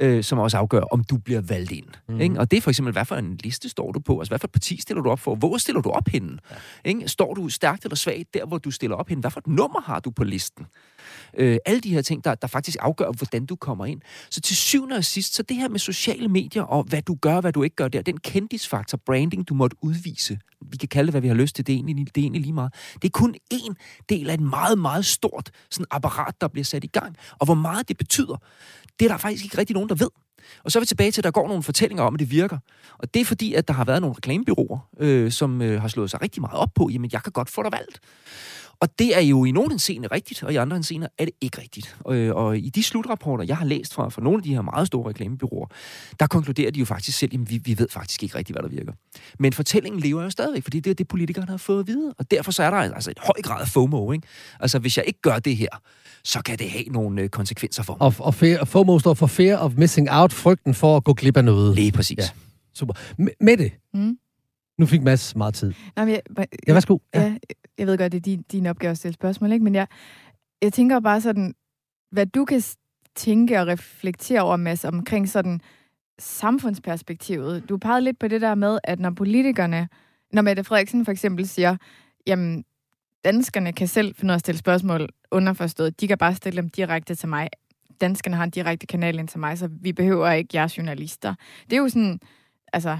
øh, som også afgør, om du bliver valgt ind. Mm. Ikke? Og det er for eksempel, hvad for en liste står du på? Altså, hvad for et parti stiller du op for? Hvor stiller du op henne? Ja. Ikke? Står du stærkt eller svagt der, hvor du stiller op henne? Hvad for et nummer har du på listen? Øh, alle de her ting, der, der faktisk afgør, hvordan du kommer ind. Så til syvende og sidst, så det her med sociale medier, og hvad du gør, hvad du ikke gør der, den kendisfaktor, branding, du måtte udvise, vi kan kalde det, hvad vi har lyst til, det er egentlig, det er egentlig lige meget. Det er kun en del af et meget, meget stort sådan apparat, der bliver sat i gang. Og hvor meget det betyder, det er der faktisk ikke rigtig nogen, der ved. Og så er vi tilbage til, at der går nogle fortællinger om, at det virker. Og det er fordi, at der har været nogle reklamebyråer, øh, som øh, har slået sig rigtig meget op på, jamen, jeg kan godt få dig valgt. Og det er jo i nogle henseender rigtigt, og i andre henseender er det ikke rigtigt. Og, øh, og i de slutrapporter, jeg har læst fra, fra nogle af de her meget store reklamebyråer, der konkluderer de jo faktisk selv, at vi, vi ved faktisk ikke rigtigt, hvad der virker. Men fortællingen lever jo stadigvæk, fordi det er det, politikerne har fået at vide. Og derfor så er der altså et høj grad af FOMO. Ikke? Altså, hvis jeg ikke gør det her, så kan det have nogle øh, konsekvenser for mig. Og, og fear, FOMO står for fear of missing out, frygten for at gå glip af noget. Lige præcis. Ja, super. Med det. Mm. Nu fik Mads meget tid. Nej, men jeg, ja, værsgo. Ja. ja, jeg ved godt, det er din, din opgave at stille spørgsmål, ikke? men jeg, jeg tænker bare sådan, hvad du kan tænke og reflektere over, Mads, omkring sådan samfundsperspektivet. Du pegede lidt på det der med, at når politikerne, når Mette Frederiksen for eksempel siger, jamen, danskerne kan selv finde ud af at stille spørgsmål underforstået. De kan bare stille dem direkte til mig. Danskerne har en direkte kanal ind til mig, så vi behøver ikke jeres journalister. Det er jo sådan, altså,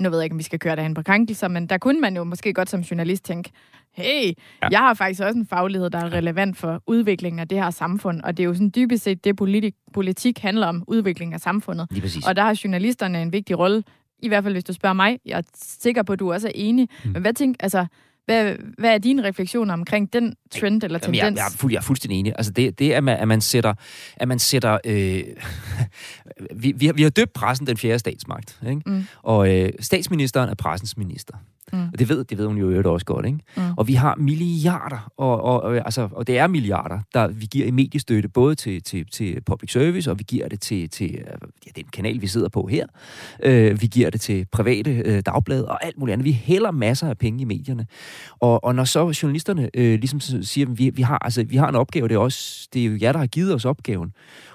nu ved jeg ikke, om vi skal køre derhen på krænkelser, men der kunne man jo måske godt som journalist tænke, hey, ja. jeg har faktisk også en faglighed, der er relevant for udviklingen af det her samfund, og det er jo sådan dybest set det, politik, politik handler om, udvikling af samfundet. Og der har journalisterne en vigtig rolle, i hvert fald hvis du spørger mig. Jeg er sikker på, at du også er enig. Mm. Men hvad tænker, altså, hvad, hvad er dine refleksioner omkring den trend eller tendens? Jamen, jeg, jeg, er fuld, jeg er fuldstændig enig. Altså det, det er, at man, at man sætter... At man sætter øh, <laughs> vi, vi, har, vi har døbt pressen den fjerde statsmagt. Ikke? Mm. Og øh, statsministeren er pressens minister. Mm. Og det ved, det ved hun jo øvrigt også godt, ikke? Mm. Og vi har milliarder, og, og, og, altså, og det er milliarder, der vi giver i mediestøtte, både til, til, til public service, og vi giver det til, til ja, den kanal, vi sidder på her. Øh, vi giver det til private øh, dagblade og alt muligt andet. Vi hælder masser af penge i medierne. Og, og når så journalisterne øh, ligesom siger, at vi, vi, har, altså, vi har en opgave, det er, også, det er jo jer, der har givet os opgaven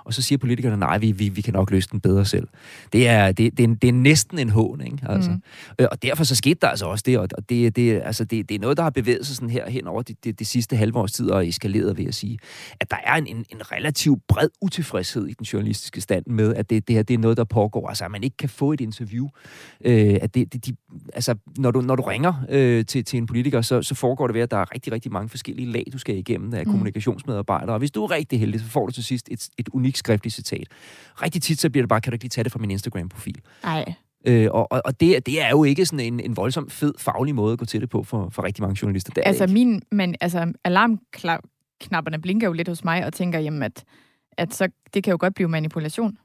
og så siger politikerne, nej, vi, vi, vi kan nok løse den bedre selv. Det er, det, det, er, det er næsten en hån, ikke? Altså. Mm. Øh, og derfor så skete der altså også det, og det, det, altså det, det er noget, der har bevæget sig sådan her hen over det, det, det sidste halve års tid og eskaleret, vil jeg sige. At der er en, en, en relativt bred utilfredshed i den journalistiske stand med, at det, det her det er noget, der pågår. Altså, at man ikke kan få et interview. Øh, at det, det, de, altså, når du, når du ringer øh, til, til en politiker, så, så foregår det ved, at der er rigtig, rigtig mange forskellige lag, du skal igennem af mm. kommunikationsmedarbejdere. Og hvis du er rigtig heldig, så får du til sidst et, et unikt skriftligt citat. Rigtig tit så bliver det bare, kan du ikke lige tage det fra min Instagram-profil? Nej. Øh, og og det, det er jo ikke sådan en, en voldsom fed faglig måde at gå til det på for, for rigtig mange journalister. Det altså ikke. min, men altså alarmknapperne blinker jo lidt hos mig og tænker, jamen at, at så, det kan jo godt blive manipulation.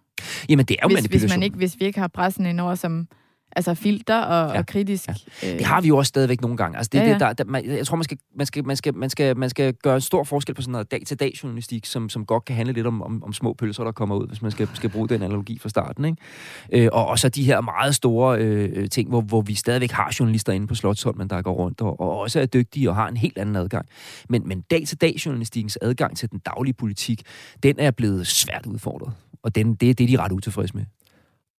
Jamen det er jo hvis, manipulation. Hvis, man ikke, hvis vi ikke har pressen indover, som altså filter og, ja. og kritisk. Ja. Det har vi jo også stadigvæk nogle gange. Altså det, ja, ja. Det, der, der, man, jeg tror, man skal, man, skal, man, skal, man, skal, man skal gøre en stor forskel på sådan noget dag-til-dag journalistik, som, som godt kan handle lidt om, om, om små pølser, der kommer ud, hvis man skal, skal bruge den analogi fra starten. Ikke? Øh, og, og så de her meget store øh, ting, hvor, hvor vi stadigvæk har journalister inde på Slottsholmen, der går rundt og, og også er dygtige og har en helt anden adgang. Men, men dag-til-dag journalistikkens adgang til den daglige politik, den er blevet svært udfordret. Og den, det, det er de ret utilfredse med.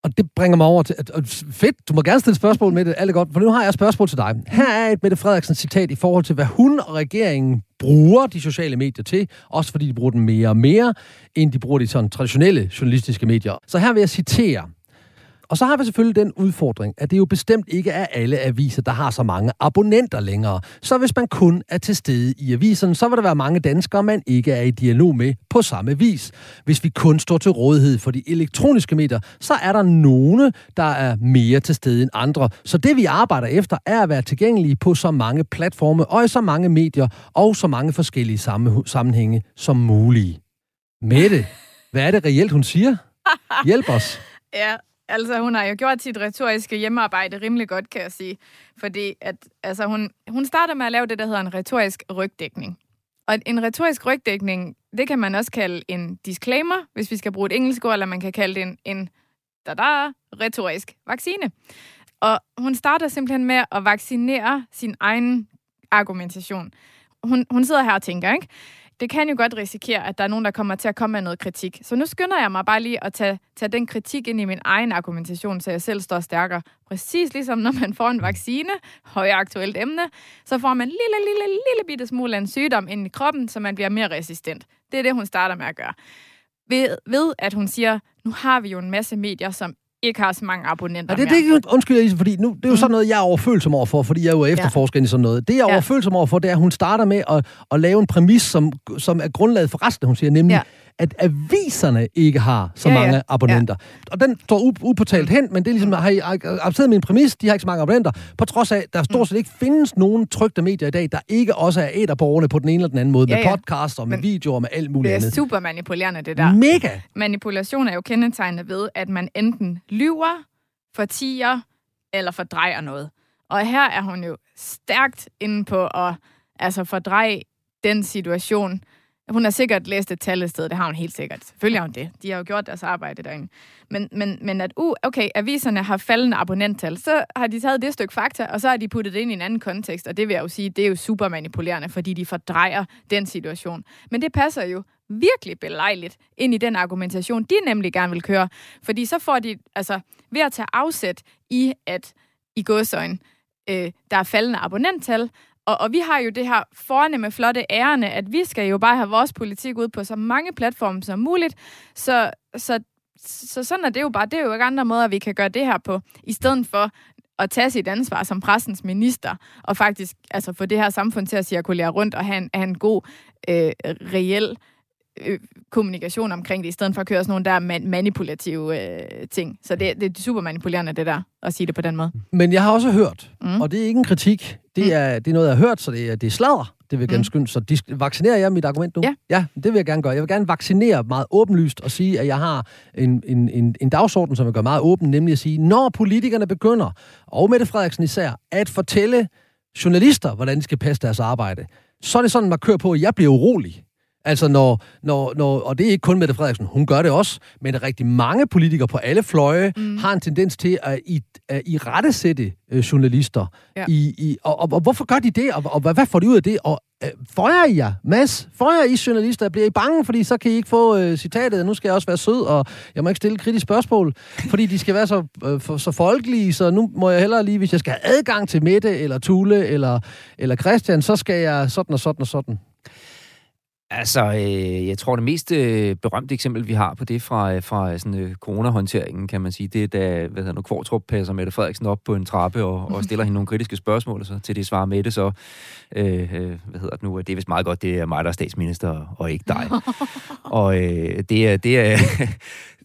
Og det bringer mig over til... At, at, fedt, du må gerne stille spørgsmål med det, alt godt. For nu har jeg et spørgsmål til dig. Her er et Mette Frederiksen citat i forhold til, hvad hun og regeringen bruger de sociale medier til. Også fordi de bruger dem mere og mere, end de bruger de sådan traditionelle journalistiske medier. Så her vil jeg citere og så har vi selvfølgelig den udfordring, at det jo bestemt ikke er alle aviser, der har så mange abonnenter længere. Så hvis man kun er til stede i aviserne, så vil der være mange danskere, man ikke er i dialog med på samme vis. Hvis vi kun står til rådighed for de elektroniske medier, så er der nogle, der er mere til stede end andre. Så det vi arbejder efter, er at være tilgængelige på så mange platforme og i så mange medier og så mange forskellige sammenhænge som muligt. Mette, hvad er det reelt, hun siger? Hjælp os. <laughs> Ja, Altså, hun har jo gjort sit retoriske hjemmearbejde rimelig godt, kan jeg sige. Fordi at, altså, hun, hun starter med at lave det, der hedder en retorisk rygdækning. Og en retorisk rygdækning, det kan man også kalde en disclaimer, hvis vi skal bruge et engelsk ord, eller man kan kalde det en, en da-da, retorisk vaccine. Og hun starter simpelthen med at vaccinere sin egen argumentation. Hun, hun sidder her og tænker, ikke? Det kan jo godt risikere, at der er nogen, der kommer til at komme med noget kritik. Så nu skynder jeg mig bare lige at tage, tage den kritik ind i min egen argumentation, så jeg selv står stærkere. Præcis ligesom når man får en vaccine, højaktuelt emne, så får man en lille, lille, lille bitte smule af en sygdom ind i kroppen, så man bliver mere resistent. Det er det, hun starter med at gøre. Ved, ved at hun siger, nu har vi jo en masse medier, som ikke har så mange abonnenter ja, det, det, det, undskyld, Lise, fordi nu, det er jo mm. sådan noget, jeg er overfølsom overfor, fordi jeg er jo efterforsker ja. i sådan noget. Det, jeg er ja. overfølsom overfor, det er, at hun starter med at, at lave en præmis, som, som er grundlaget for resten, hun siger, nemlig, ja at aviserne ikke har så ja, mange ja. abonnenter. Ja. Og den står upåtalt hen, men det er ligesom, har I accepteret min præmis, de har ikke så mange abonnenter, på trods af, at der stort mm. set ikke findes nogen trygte medier i dag, der ikke også er æderborgerne på den ene eller den anden måde, ja, med podcasts og med men videoer og med alt muligt andet. Det er super manipulerende, det der. Mega! Manipulation er jo kendetegnet ved, at man enten lyver, fortiger eller fordrejer noget. Og her er hun jo stærkt inde på at altså fordreje den situation, hun har sikkert læst et tal et sted, det har hun helt sikkert. Selvfølgelig har hun det. De har jo gjort deres arbejde derinde. Men, men, men at, uh, okay, aviserne har faldende abonnenttal, så har de taget det stykke fakta, og så har de puttet det ind i en anden kontekst, og det vil jeg jo sige, det er jo super manipulerende, fordi de fordrejer den situation. Men det passer jo virkelig belejligt ind i den argumentation, de nemlig gerne vil køre. Fordi så får de, altså ved at tage afsæt i, at i godsøjen, øh, der er faldende abonnenttal, og, og vi har jo det her fornemme, flotte ærende, at vi skal jo bare have vores politik ud på så mange platforme som muligt. Så, så, så sådan er det jo bare. Det er jo ikke andre måder, vi kan gøre det her på, i stedet for at tage sit ansvar som pressens minister, og faktisk altså, få det her samfund til at cirkulere rundt og have en, have en god, øh, reel øh, kommunikation omkring det, i stedet for at køre sådan nogle der man- manipulative øh, ting. Så det, det er super manipulerende, det der, at sige det på den måde. Men jeg har også hørt, Mm. mm. og det er ikke en kritik, det er, det er noget, jeg har hørt, så det er, det er sladder. Det vil jeg gerne Mm. skynde. Så dis- vaccinerer jeg mit argument nu? Ja. ja. det vil jeg gerne gøre. Jeg vil gerne vaccinere meget åbenlyst og sige, at jeg har en, en, en, en dagsorden, som jeg gør meget åben, nemlig at sige, når politikerne begynder, og Mette Frederiksen især, at fortælle journalister, hvordan de skal passe deres arbejde, så er det sådan, man kører på, at jeg bliver urolig. Altså, når, når, når, og det er ikke kun Mette Frederiksen, hun gør det også, men rigtig mange politikere på alle fløje mm. har en tendens til at, i, at i rettesætte øh, journalister. Ja. I, i, og, og, og hvorfor gør de det, og, og hvad, hvad får de ud af det? Og øh, føjer I jer, Mads? Føjer I journalister? Bliver I bange, fordi så kan I ikke få øh, citatet, nu skal jeg også være sød, og jeg må ikke stille kritiske spørgsmål, <laughs> fordi de skal være så, øh, for, så folkelige, så nu må jeg hellere lige, hvis jeg skal have adgang til Mette, eller Tule, eller, eller Christian, så skal jeg sådan og sådan og sådan. Altså, øh, jeg tror, det mest øh, berømte eksempel, vi har på det fra, øh, fra sådan, øh, coronahåndteringen, kan man sige, det er, da hvad hedder nu, Kvartrup passer Mette Frederiksen op på en trappe og, og stiller hende nogle kritiske spørgsmål, og så til det svarer Mette så, øh, øh, hvad hedder det nu, det er vist meget godt, det er mig, der er statsminister, og ikke dig. <laughs> og øh, det er, det er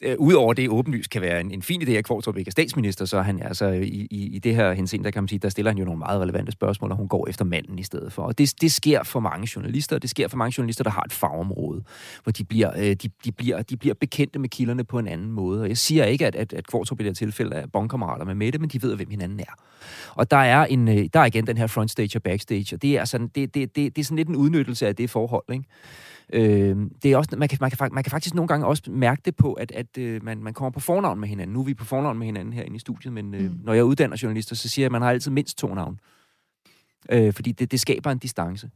øh, udover det åbenlyst kan være en, en fin idé, at Kvartrup ikke er statsminister, så er han altså i, i, i det her henseende, der kan man sige, der stiller han jo nogle meget relevante spørgsmål, og hun går efter manden i stedet for. Og det, det sker for mange journalister, og det sker for mange journalister, der har et fagområde, hvor de bliver, øh, de, de, bliver, de bliver bekendte med kilderne på en anden måde. Og jeg siger ikke, at, at, at Kvartrup i det her tilfælde er bondkammerater med Mette, men de ved, hvem hinanden er. Og der er, en, øh, der er igen den her frontstage og backstage, og det er, sådan, det, det, det, det er sådan lidt en udnyttelse af det forhold, ikke? Øh, det er også, man, kan, man, kan, man kan faktisk nogle gange også mærke det på, at, at øh, man, man kommer på fornavn med hinanden. Nu er vi på fornavn med hinanden herinde i studiet, men øh, Mm. når jeg uddanner journalister, så siger jeg, at man har altid mindst to navn. Øh, fordi det, det skaber en distance.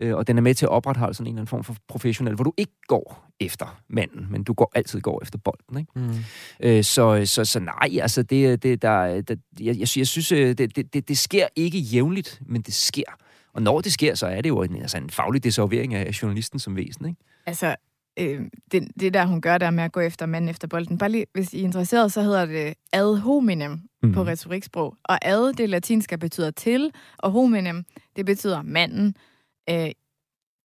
Øh, og den er med til at opretholde sådan en eller anden form for professionel, hvor du ikke går efter manden, men du går altid går efter bolden. Ikke? Mm. Øh, så, så, så nej, altså det, det der, der jeg, jeg, jeg synes, øh, det, det, det, det sker ikke jævnligt, men det sker. Og når det sker, så er det jo en, altså en faglig desavering af journalisten som væsen. Ikke? Altså, øh, det, det der, hun gør der med at gå efter manden efter bolden. Bare lige, hvis I er interesseret, så hedder det ad hominem mm. Mhm. på retoriksprog. Og ad, det latinske, betyder til, og hominem, det betyder manden. Øh,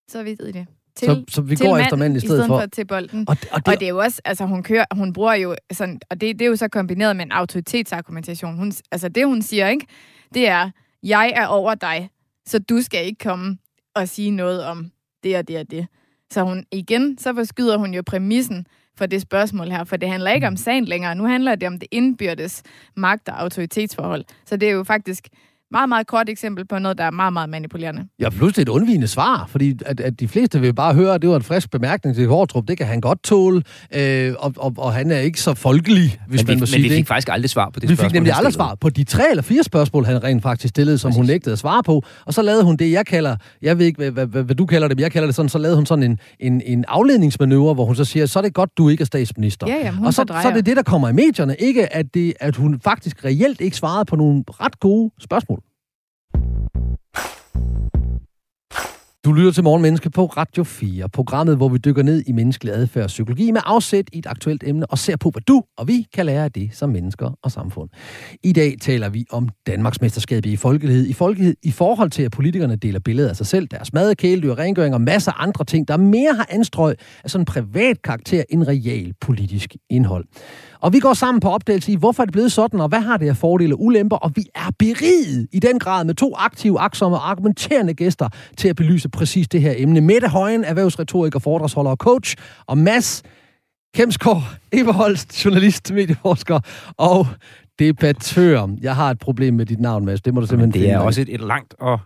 så ved I det. Til, Så, så vi til går efter manden i stedet for. for til bolden. Og, det- og det, Og det er jo også, altså hun kører, hun bruger jo sådan, og det, det er jo så kombineret med en autoritetsargumentation. Hun, altså det hun siger, ikke, det er, jeg er over dig, så du skal ikke komme og sige noget om det og det og det. Så hun, igen, så forskyder hun jo præmissen for det spørgsmål her, for det handler ikke om sagen længere. Nu handler det om det indbyrdes magt- og autoritetsforhold. Så det er jo faktisk meget, meget kort eksempel på noget, der er meget, meget manipulerende. Ja, pludselig et undvigende svar, fordi at, at de fleste vil bare høre, at det var en frisk bemærkning til Hårdrup. Det kan han godt tåle, øh, og, og, og han er ikke så folkelig, hvis men man vi, må men sige vi det. fik ikke? faktisk aldrig svar på det Vi spørgsmål. fik nemlig aldrig svar på de tre eller fire spørgsmål, han rent faktisk stillede, som Præcis. hun nægtede at svare på. Og så lavede hun det, jeg kalder, jeg ved ikke, hvad, hvad, hvad, hvad du kalder det, men jeg kalder det sådan, så lavede hun sådan en, en, en afledningsmanøvre, hvor hun så siger, så er det godt, du ikke er statsminister. Ja, jamen, hun og så, fordrejer. så er det det, der kommer i medierne, ikke at, det, at hun faktisk reelt ikke svarede på nogle ret gode spørgsmål. Du lytter til Morgenmenneske på Radio 4, programmet, hvor vi dykker ned i menneskelig adfærd og psykologi med afsæt i et aktuelt emne og ser på, hvad du og vi kan lære af det som mennesker og samfund. I dag taler vi om Danmarksmesterskabet i folkelighed. I folkelighed i forhold til, at politikerne deler billeder af sig selv, deres mad, kæledyr, rengøring og masser af andre ting, der mere har anstrøg af sådan en privat karakter end real politisk indhold. Og vi går sammen på opdagelse i, hvorfor er det blevet sådan, og hvad har det af fordele og ulemper, og vi er beriget i den grad med to aktive, aksomme og argumenterende gæster til at belyse præcis det her emne. Mette Højen, erhvervsretoriker, foredragsholder og coach, og Mads Kemsgaard, Eberholst, journalist, medieforsker og debattør. Jeg har et problem med dit navn, Mads. Det må du simpelthen det er også et, et langt og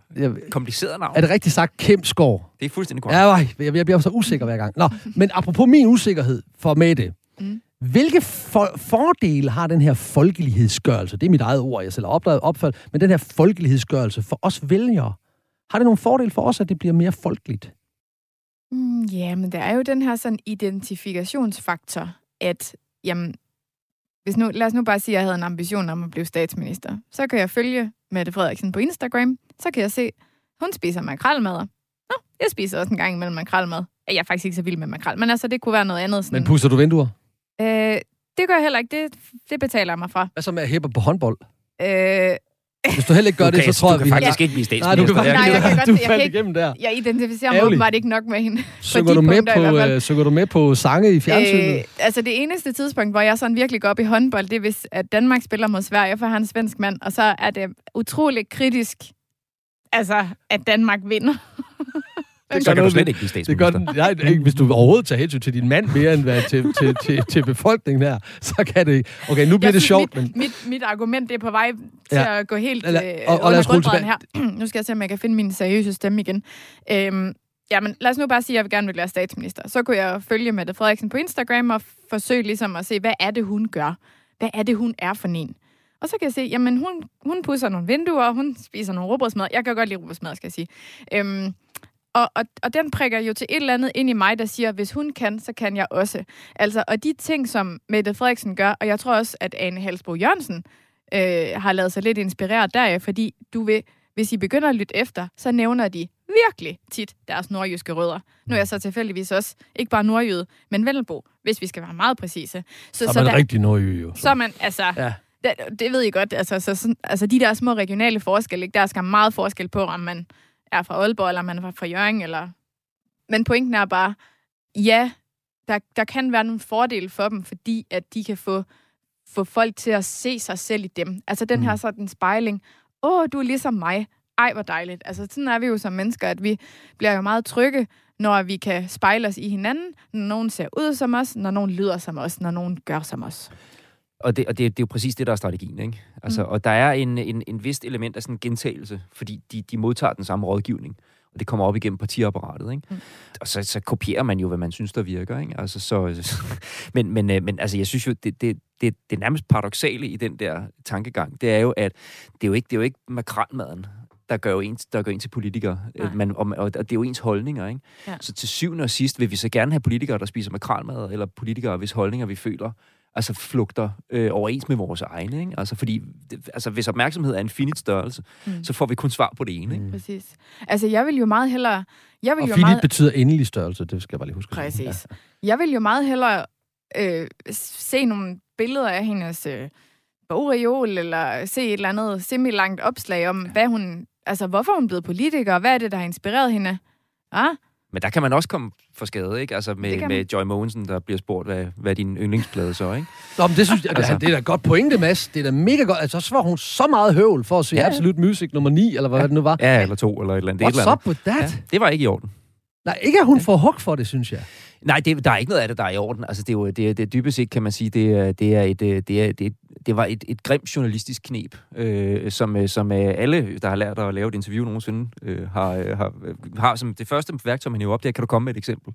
kompliceret navn. er det rigtigt sagt Kemsgaard? Det er fuldstændig korrekt. Ja, jeg, jeg bliver så usikker hver gang. Nå, men apropos min usikkerhed for Mette. Mm. Hvilke for- fordele har den her folkelighedsgørelse? Det er mit eget ord, jeg selv har opdaget opfald. Men den her folkelighedsgørelse for os vælgere, har det nogle fordele for os, at det bliver mere folkeligt? Mm, ja, men der er jo den her sådan identifikationsfaktor, at jamen, hvis nu, lad os nu bare sige, at jeg havde en ambition om at blive statsminister. Så kan jeg følge Mette Frederiksen på Instagram. Så kan jeg se, hun spiser makralmad. Nå, jeg spiser også en gang imellem makralmad. Jeg er faktisk ikke så vild med makrel, men altså, det kunne være noget andet. Sådan, Men pusser du vinduer? Øh, det gør jeg heller ikke. Det, det betaler jeg mig fra. Hvad så med at hæppe på håndbold? Øh, Hvis du heller ikke gør du det, kan, så tror du jeg, kan vi... faktisk ikke blive Nej, du statsminister. kan Nej, jeg kan godt- du jeg kan ikke- igennem der. jeg identificerer mig åbenbart ikke nok med hende. Synger du, med på, øh, synger du med på sange i fjernsynet? Øh, altså det eneste tidspunkt, hvor jeg sådan virkelig går op i håndbold, det er, hvis at Danmark spiller mod Sverige, for han er en svensk mand, og så er det utroligt kritisk, altså, at Danmark vinder. Så kan du noget slet ikke blive Det gør statsminister. den, nej, ikke, hvis du overhovedet tager hensyn til din mand mere end hvad, til, til, til, til <laughs> befolkningen her, så kan det. Okay, nu bliver Jeg det sjovt, mit, men mit, mit argument det er på vej til Ja. at gå helt Lad- øh, og- og under gulvbrædderne her. <clears throat> nu skal jeg se, om jeg kan finde min seriøse stemme igen. Øhm, jamen, lad os nu bare sige, at jeg vil gerne vil være statsminister. Så kunne jeg følge Mette Frederiksen på Instagram og forsøge ligesom at se, hvad er det, hun gør? Hvad er det, hun er for en? Og så kan jeg se, jamen hun, hun pusser nogle vinduer, hun spiser nogle råbrødsmad. Jeg kan godt lide råbrødsmad, skal jeg sige. Øhm, og, og, og den prikker jo til et eller andet ind i mig, der siger, hvis hun kan, så kan jeg også. Altså, og de ting, som Mette Frederiksen gør, og jeg tror også, at Ane Halsbo Jørgensen øh, har lavet sig lidt inspireret deraf, fordi du vil, hvis I begynder at lytte efter, så nævner de virkelig tit deres nordjyske rødder. Nu er jeg så tilfældigvis også ikke bare nordjyde, men Vennelbo, hvis vi skal være meget præcise. så er man der, rigtig nordjyde jo. så man, altså, Ja. det, det ved I godt, altså, så, sådan, altså de der små regionale forskelle, ikke? der er skam meget forskel på, om man er fra Aalborg, eller man er fra Jørgen, eller... Men pointen er bare, ja, der, der kan være nogle fordele for dem, fordi at de kan få, få folk til at se sig selv i dem. Altså den her Mm. sådan spejling. Åh, du er ligesom mig. Ej, hvor dejligt. Altså sådan er vi jo som mennesker, at vi bliver jo meget trygge, når vi kan spejle os i hinanden, når nogen ser ud som os, når nogen lyder som os, når nogen gør som os. Og, det, og det, det er jo præcis det, der er strategien, ikke? Altså, Mm. Og der er en, en, en vist element af sådan en gentagelse, fordi de, de modtager den samme rådgivning, og det kommer op igennem partiapparatet, ikke? Mm. Og så, så kopierer man jo, hvad man synes, der virker, ikke? Altså, så, <laughs> men, men, øh, men altså, jeg synes jo, det, det, det, det nærmest paradoxale i den der tankegang, det er jo, at det er jo ikke, det er jo ikke makralmaden, der gør jo en, der gør en til politiker. Nej. Øh, Man, og, og det er jo ens holdninger, ikke? Ja. Så til syvende og sidst vil vi så gerne have politikere, der spiser makralmad, eller politikere, hvis holdninger vi føler, altså flugter øh, overens med vores egne. Ikke? Altså, fordi, det, altså, hvis opmærksomhed er en finit størrelse, Mm. så får vi kun svar på det ene. Ikke? Mm. Præcis. Altså, jeg vil jo meget hellere... Jeg vil Og jo finit meget, betyder endelig størrelse, det skal jeg bare lige huske. Præcis. Jeg vil jo meget hellere øh, se nogle billeder af hendes øh, bogreol, eller se et eller andet semi-langt opslag om, hvad hun... Altså, hvorfor hun er blevet politiker, og hvad er det, der har inspireret hende? Ah, Men der kan man også komme for skade, ikke? Altså med, med. Joy Mogensen, der bliver spurgt, hvad, hvad din yndlingsplade så, ikke? Nå, men det synes jeg, altså, det er da godt pointe, Mads. Det er da mega godt. Altså, så var hun så meget høvl for at se ja. Absolute Music nummer 9, eller hvad Ja. det nu var. Ja, eller to, eller et eller andet. Det er et What's eller up with that? andet. Ja, det var ikke i orden. Nej, ikke at hun får hug for det, synes jeg. Nej, det, der er ikke noget af det, der er i orden. Altså, det er jo det, det dybest set, kan man sige, det det er et, øh, det er, det, det var et, et grimt journalistisk knep, øh, som, øh, som øh, alle, der har lært at lave et interview nogensinde, øh, har, har, har som det første værktøj, man hiver op, det er, kan du komme med et eksempel?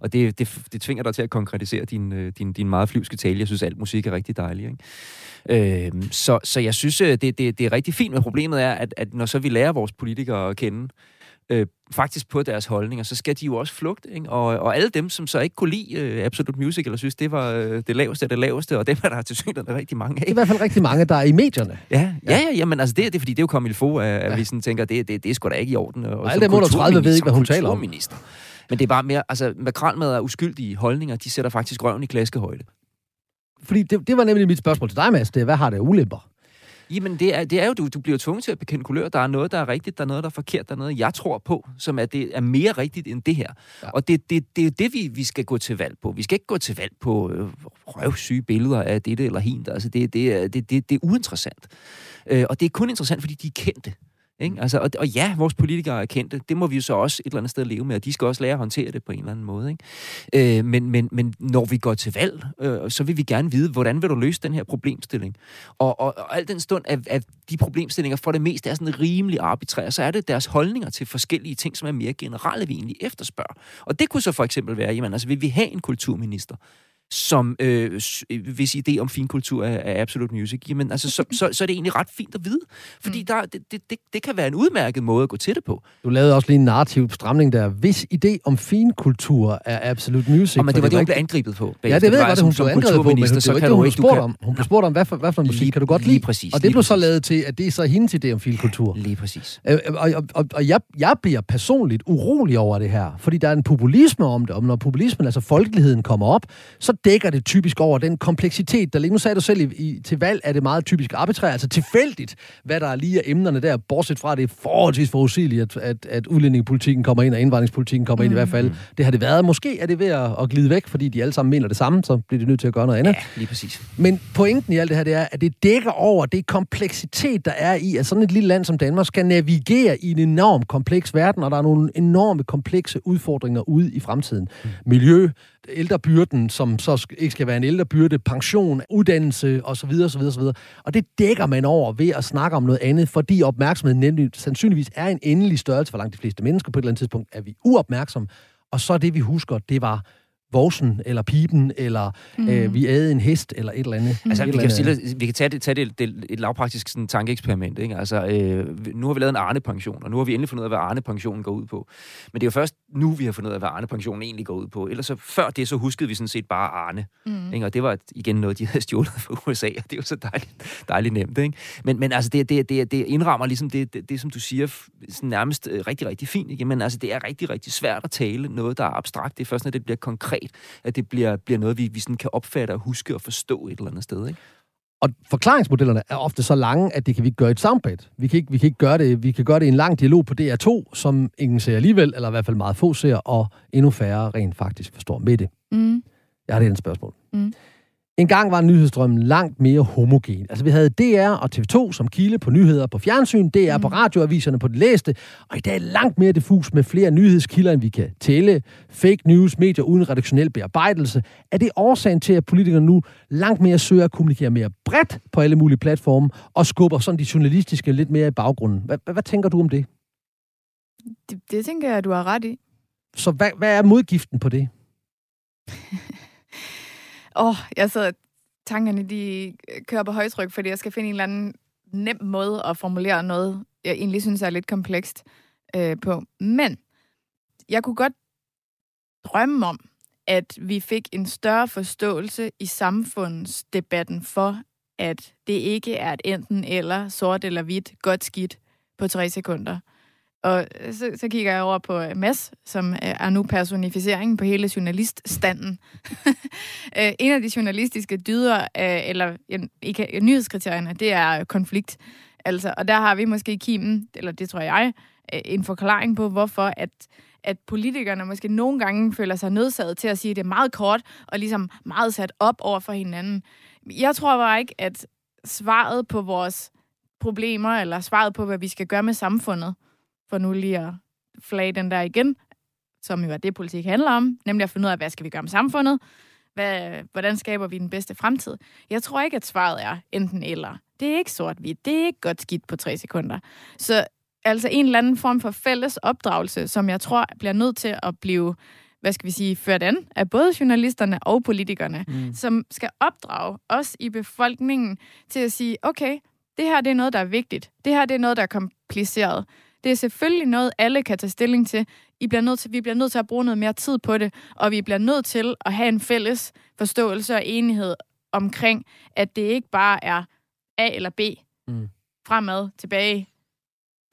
Og det, det, det tvinger dig til at konkretisere din, din, din meget flyvske tale. Jeg synes, alt musik er rigtig dejlig, ikke? Øh, så, så jeg synes, det, det, det er rigtig fint, men problemet er, at, at når så vi lærer vores politikere at kende, øh, faktisk på deres holdninger, så skal de jo også flugte. Ikke? Og, og alle dem, som så ikke kunne lide øh, Absolute Music, eller synes, det var øh, det laveste af det laveste, og dem er der til synligheden rigtig mange Det er i af. hvert fald rigtig mange, der er i medierne. Ja, ja, ja, jamen, altså det, det er fordi, det er jo kommet i få, at, Ja. vi sådan tænker, det, det, det er sgu da ikke i orden. Og, Og alle dem under 30 ved ikke, hvad hun taler om. Men det er bare mere, altså makralmad er uskyldige holdninger, de sætter faktisk røven i klaskehøjde. Fordi det, det var nemlig mit spørgsmål til dig, Mads. Det er, hvad har det af ulemper? Jamen, det er, det er jo, du, du bliver tvunget til at bekende kulør. Der er noget, der er rigtigt, der er noget, der er forkert, der er noget, jeg tror på, som er, det er mere rigtigt end det her. Ja. Og det, det, det er det, vi, vi skal gå til valg på. Vi skal ikke gå til valg på øh, røvsyge billeder af dette eller hint. Altså, det, det, er- det, det, det er uinteressant. Øh, og det er kun interessant, fordi de er kendte. Ikke? Altså, og, og ja, vores politikere er kendte. Det må vi jo så også et eller andet sted leve med, og de skal også lære at håndtere det på en eller anden måde. Ikke? Øh, men, men, men når vi går til valg, øh, så vil vi gerne vide, hvordan vil du løse den her problemstilling? Og, og, og al den stund, at, at de problemstillinger for det meste er sådan rimelig arbitrære, så er det deres holdninger til forskellige ting, som er mere generelle, vi egentlig efterspørger. Og det kunne så for eksempel være, jamen altså, vil vi have en kulturminister, som øh, hvis idé om finkultur er, er Absolute Music, jamen altså, så, så, så er det egentlig ret fint at vide. Fordi mm. der, det, det, det, det kan være en udmærket måde at gå til det på. Du lavede også lige en narrativ stramning der. Hvis idé om finkultur er Absolute Music... Og men det var det, hun blev angrebet på. Ja, det ved jeg godt, hun blev angrebet på, men det var ikke det, hun blev spurgt om. Hun blev spurgt om, hvad for, hvad for en musik kan du godt lide? Lige præcis. Og det blev så lavet til, at det er så hendes idé om finkultur. Lige præcis. Øh, og, og, og, og jeg, jeg bliver personligt urolig over det her, fordi der er en populisme om det, og når populismen, altså folkeligheden, kommer op, så dækker det typisk over den kompleksitet, der ligger. Nu sagde du selv, i, til valg er det meget typisk arbitrært, altså tilfældigt, hvad der er lige af emnerne der, bortset fra, at det er forholdsvis forudsigeligt, at, at, at udlændingepolitikken kommer ind, og indvandringspolitikken kommer mm. ind i hvert fald. Mm. Det har det været. Måske er det ved at, at glide væk, fordi de alle sammen mener det samme, så bliver de nødt til at gøre noget andet. Ja, lige præcis. Men pointen i alt det her, det er, at det dækker over det kompleksitet, der er i, at sådan et lille land som Danmark skal navigere i en enorm kompleks verden, og der er nogle enorme komplekse udfordringer ude i fremtiden. Mm. Miljø, ældrebyrden, som så ikke skal være en ældrebyrde, pension, uddannelse osv. osv., osv. Og det dækker man over ved at snakke om noget andet, fordi opmærksomheden nemlig sandsynligvis er en endelig størrelse for langt de fleste mennesker. På et eller andet tidspunkt er vi uopmærksomme, og så det, vi husker, det var vorsen, eller pipen, eller mm. øh, vi æde en hest, eller et eller andet. Mm. Altså, vi kan, stille, vi kan tage det, tage det, det et lavpraktisk sådan, tankeeksperiment. Ikke? Altså, øh, nu har vi lavet en Arne-pension, og nu har vi endelig fundet ud af, hvad Arne-pensionen går ud på. Men det er jo først nu, vi har fundet ud af, hvad Arne-pensionen egentlig går ud på. Ellers så før det, så huskede vi sådan set bare Arne. Mm. Ikke? Og det var igen noget, de havde stjålet fra USA, og det var så dejligt, dejligt nemt. Ikke? Men, men altså, det, det, det, det indrammer ligesom det, det, det, som du siger, sådan nærmest øh, rigtig, rigtig fint. Ikke? Men altså, det er rigtig, rigtig svært at tale noget, der er abstrakt. Det er først, når det bliver konkret, at det bliver, bliver noget, vi, vi sådan kan opfatte og huske og forstå et eller andet sted. Ikke? Og forklaringsmodellerne er ofte så lange, at det kan vi ikke gøre i et soundbed. Vi kan ikke, vi kan ikke gøre det. Vi kan gøre det i en lang dialog på DR2, som ingen ser alligevel, eller i hvert fald meget få ser, og endnu færre rent faktisk forstår med det. Mm. Jeg har det et spørgsmål. Mm. En gang var nyhedsstrømmen langt mere homogen. Altså vi havde DR og TV2 som kilde på nyheder på fjernsyn, DR mm. på radioaviserne på det læste, og i dag er langt mere diffus med flere nyhedskilder, end vi kan tælle. Fake news, medier uden redaktionel bearbejdelse. Er det årsagen til, at politikere nu langt mere søger at kommunikere mere bredt på alle mulige platforme, og skubber sådan de journalistiske lidt mere i baggrunden? Hvad, hvad, hvad tænker du om det? det? Det tænker jeg, du har ret i. Så hvad, hvad er modgiften på det? <laughs> Åh, oh, jeg sidder tankerne, de øh, kører på højtryk, fordi jeg skal finde en eller anden nem måde at formulere noget, jeg egentlig synes er lidt komplekst øh, på. Men jeg kunne godt drømme om, at vi fik en større forståelse i samfundsdebatten for, at det ikke er et enten eller, sort eller hvidt, godt skidt på tre sekunder. Og så, så kigger jeg over på øh, Mads, som øh, er nu personificeringen på hele journaliststanden. <laughs> Øh, en af de journalistiske dyder, eller nyhedskriterierne, det er konflikt. Altså, og der har vi måske kimen, eller det tror jeg, en forklaring på, hvorfor at, at politikerne måske nogle gange føler sig nødsaget til at sige, at det er meget kort og ligesom meget sat op over for hinanden. Jeg tror bare ikke, at svaret på vores problemer, eller svaret på, hvad vi skal gøre med samfundet, for nu lige at flage den der igen, som jo er det, politik handler om, nemlig at finde ud af, hvad skal vi gøre med samfundet, hvad, hvordan skaber vi den bedste fremtid. Jeg tror ikke, at svaret er enten eller. Det er ikke sort-hvidt. Det er ikke godt skidt på tre sekunder. Så altså en eller anden form for fælles opdragelse, som jeg tror bliver nødt til at blive hvad skal vi sige, ført an af både journalisterne og politikerne, mm. som skal opdrage os i befolkningen til at sige, okay, det her det er noget, der er vigtigt. Det her det er noget, der er kompliceret. Det er selvfølgelig noget, alle kan tage stilling til. I bliver nødt til, vi bliver nødt til at bruge noget mere tid på det, og vi bliver nødt til at have en fælles forståelse og enighed omkring, at det ikke bare er A eller B, mm. fremad, tilbage,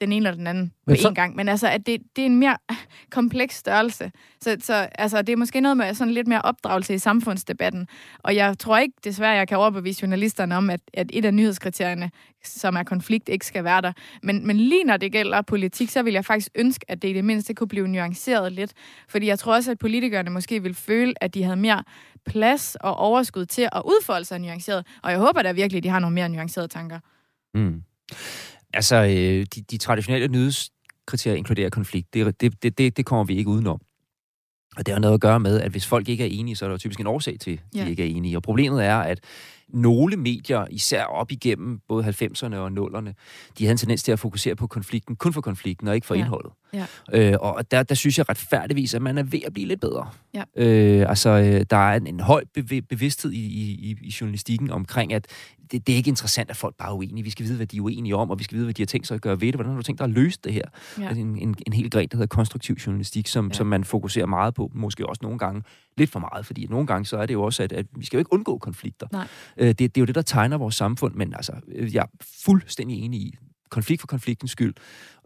den ene eller den anden på så... én gang. Men altså, at det, det er en mere <laughs> kompleks størrelse. Så, så altså, det er måske noget med sådan lidt mere opdragelse i samfundsdebatten. Og jeg tror ikke, desværre, jeg kan overbevise journalisterne om, at, at et af nyhedskriterierne, som er konflikt, ikke skal være der. Men, men lige når det gælder politik, så vil jeg faktisk ønske, at det i det mindste kunne blive nuanceret lidt. Fordi jeg tror også, at politikerne måske vil føle, at de havde mere plads og overskud til at udfolde sig nuanceret. Og jeg håber da virkelig, at de har nogle mere nuancerede tanker. Mm. Altså, øh, de, de traditionelle nyhedskriterier inkluderer konflikt. Det, det, det, det, kommer vi ikke udenom. Og det har noget at gøre med, at hvis folk ikke er enige, så er der typisk en årsag til, at de ja. ikke er enige. Og problemet er, at nogle medier, især op igennem både 90'erne og 0'erne, de havde en tendens til at fokusere på konflikten, kun for konflikten og ikke for ja. indholdet. Ja. Øh, og der, der synes jeg retfærdigvis, at man er ved at blive lidt bedre. Ja. Øh, altså, øh, der er en, en høj bevidsthed i, i, i journalistikken omkring, at det, det er ikke interessant, at folk bare er uenige. Vi skal vide, hvad de er uenige om, og vi skal vide, hvad de har tænkt sig at gøre ved det. Hvordan har du tænkt dig at løse det her? Ja. Altså en, en, en hel gren, der hedder konstruktiv journalistik, som, ja. som man fokuserer meget på, måske også nogle gange lidt for meget, fordi nogle gange så er det jo også, at, at vi skal jo ikke undgå konflikter. Nej. Øh, det, det er jo det, der tegner vores samfund, men altså, øh, jeg er fuldstændig enig i, konflikt for konfliktens skyld,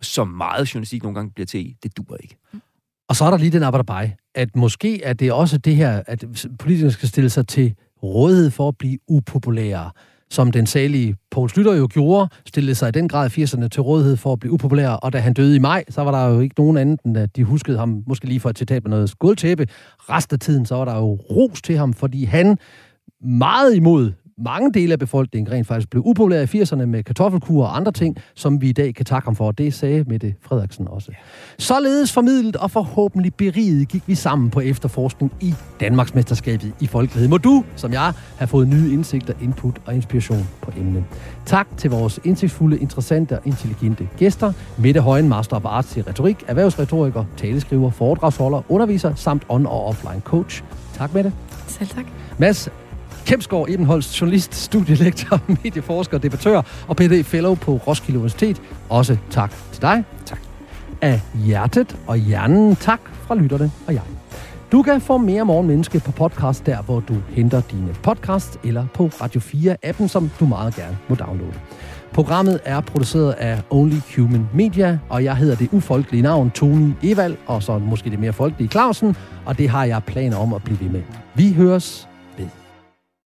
som meget journalistik nogle gange bliver til, det dur ikke. Mm. Og så er der lige den arbejderbej, at måske er det også det her, at politikerne skal stille sig til rådighed for at blive upopulære som den salige Poul Slytter jo gjorde, stillede sig i den grad 80'erne til rådighed for at blive upopulær, og da han døde i maj, så var der jo ikke nogen anden, end at de huskede ham måske lige for et citat med noget skuldtæppe. Resten af tiden, så var der jo ros til ham, fordi han meget imod mange dele af befolkningen rent faktisk blev upopulær i 80'erne med kartoffelkur og andre ting, som vi i dag kan takke ham for. Det sagde Mette Frederiksen også. Således formidlet og forhåbentlig beriget gik vi sammen på efterforskning i Danmarksmesterskabet i Folkelighed. Må du, som jeg, have fået nye indsigter, input og inspiration på emnet. Tak til vores indsigtsfulde, interessante og intelligente gæster. Mette Højen, Master of Arts i retorik, erhvervsretoriker, taleskriver, foredragsholder, underviser samt on- og offline coach. Tak, Mette. Selv tak. Mads Kemsgaard Ebenholst, journalist, studielektor, <laughs> medieforsker, debattør og PD Fellow på Roskilde Universitet. Også tak til dig. Tak. Af hjertet og hjernen tak fra lytterne og jeg. Du kan få mere Morgenmenneske på podcast, der hvor du henter dine podcast, eller på Radio 4-appen, som du meget gerne må downloade. Programmet er produceret af Only Human Media, og jeg hedder det ufolkelige navn Tony Evald, og så måske det mere folkelige Clausen, og det har jeg planer om at blive ved med. Vi høres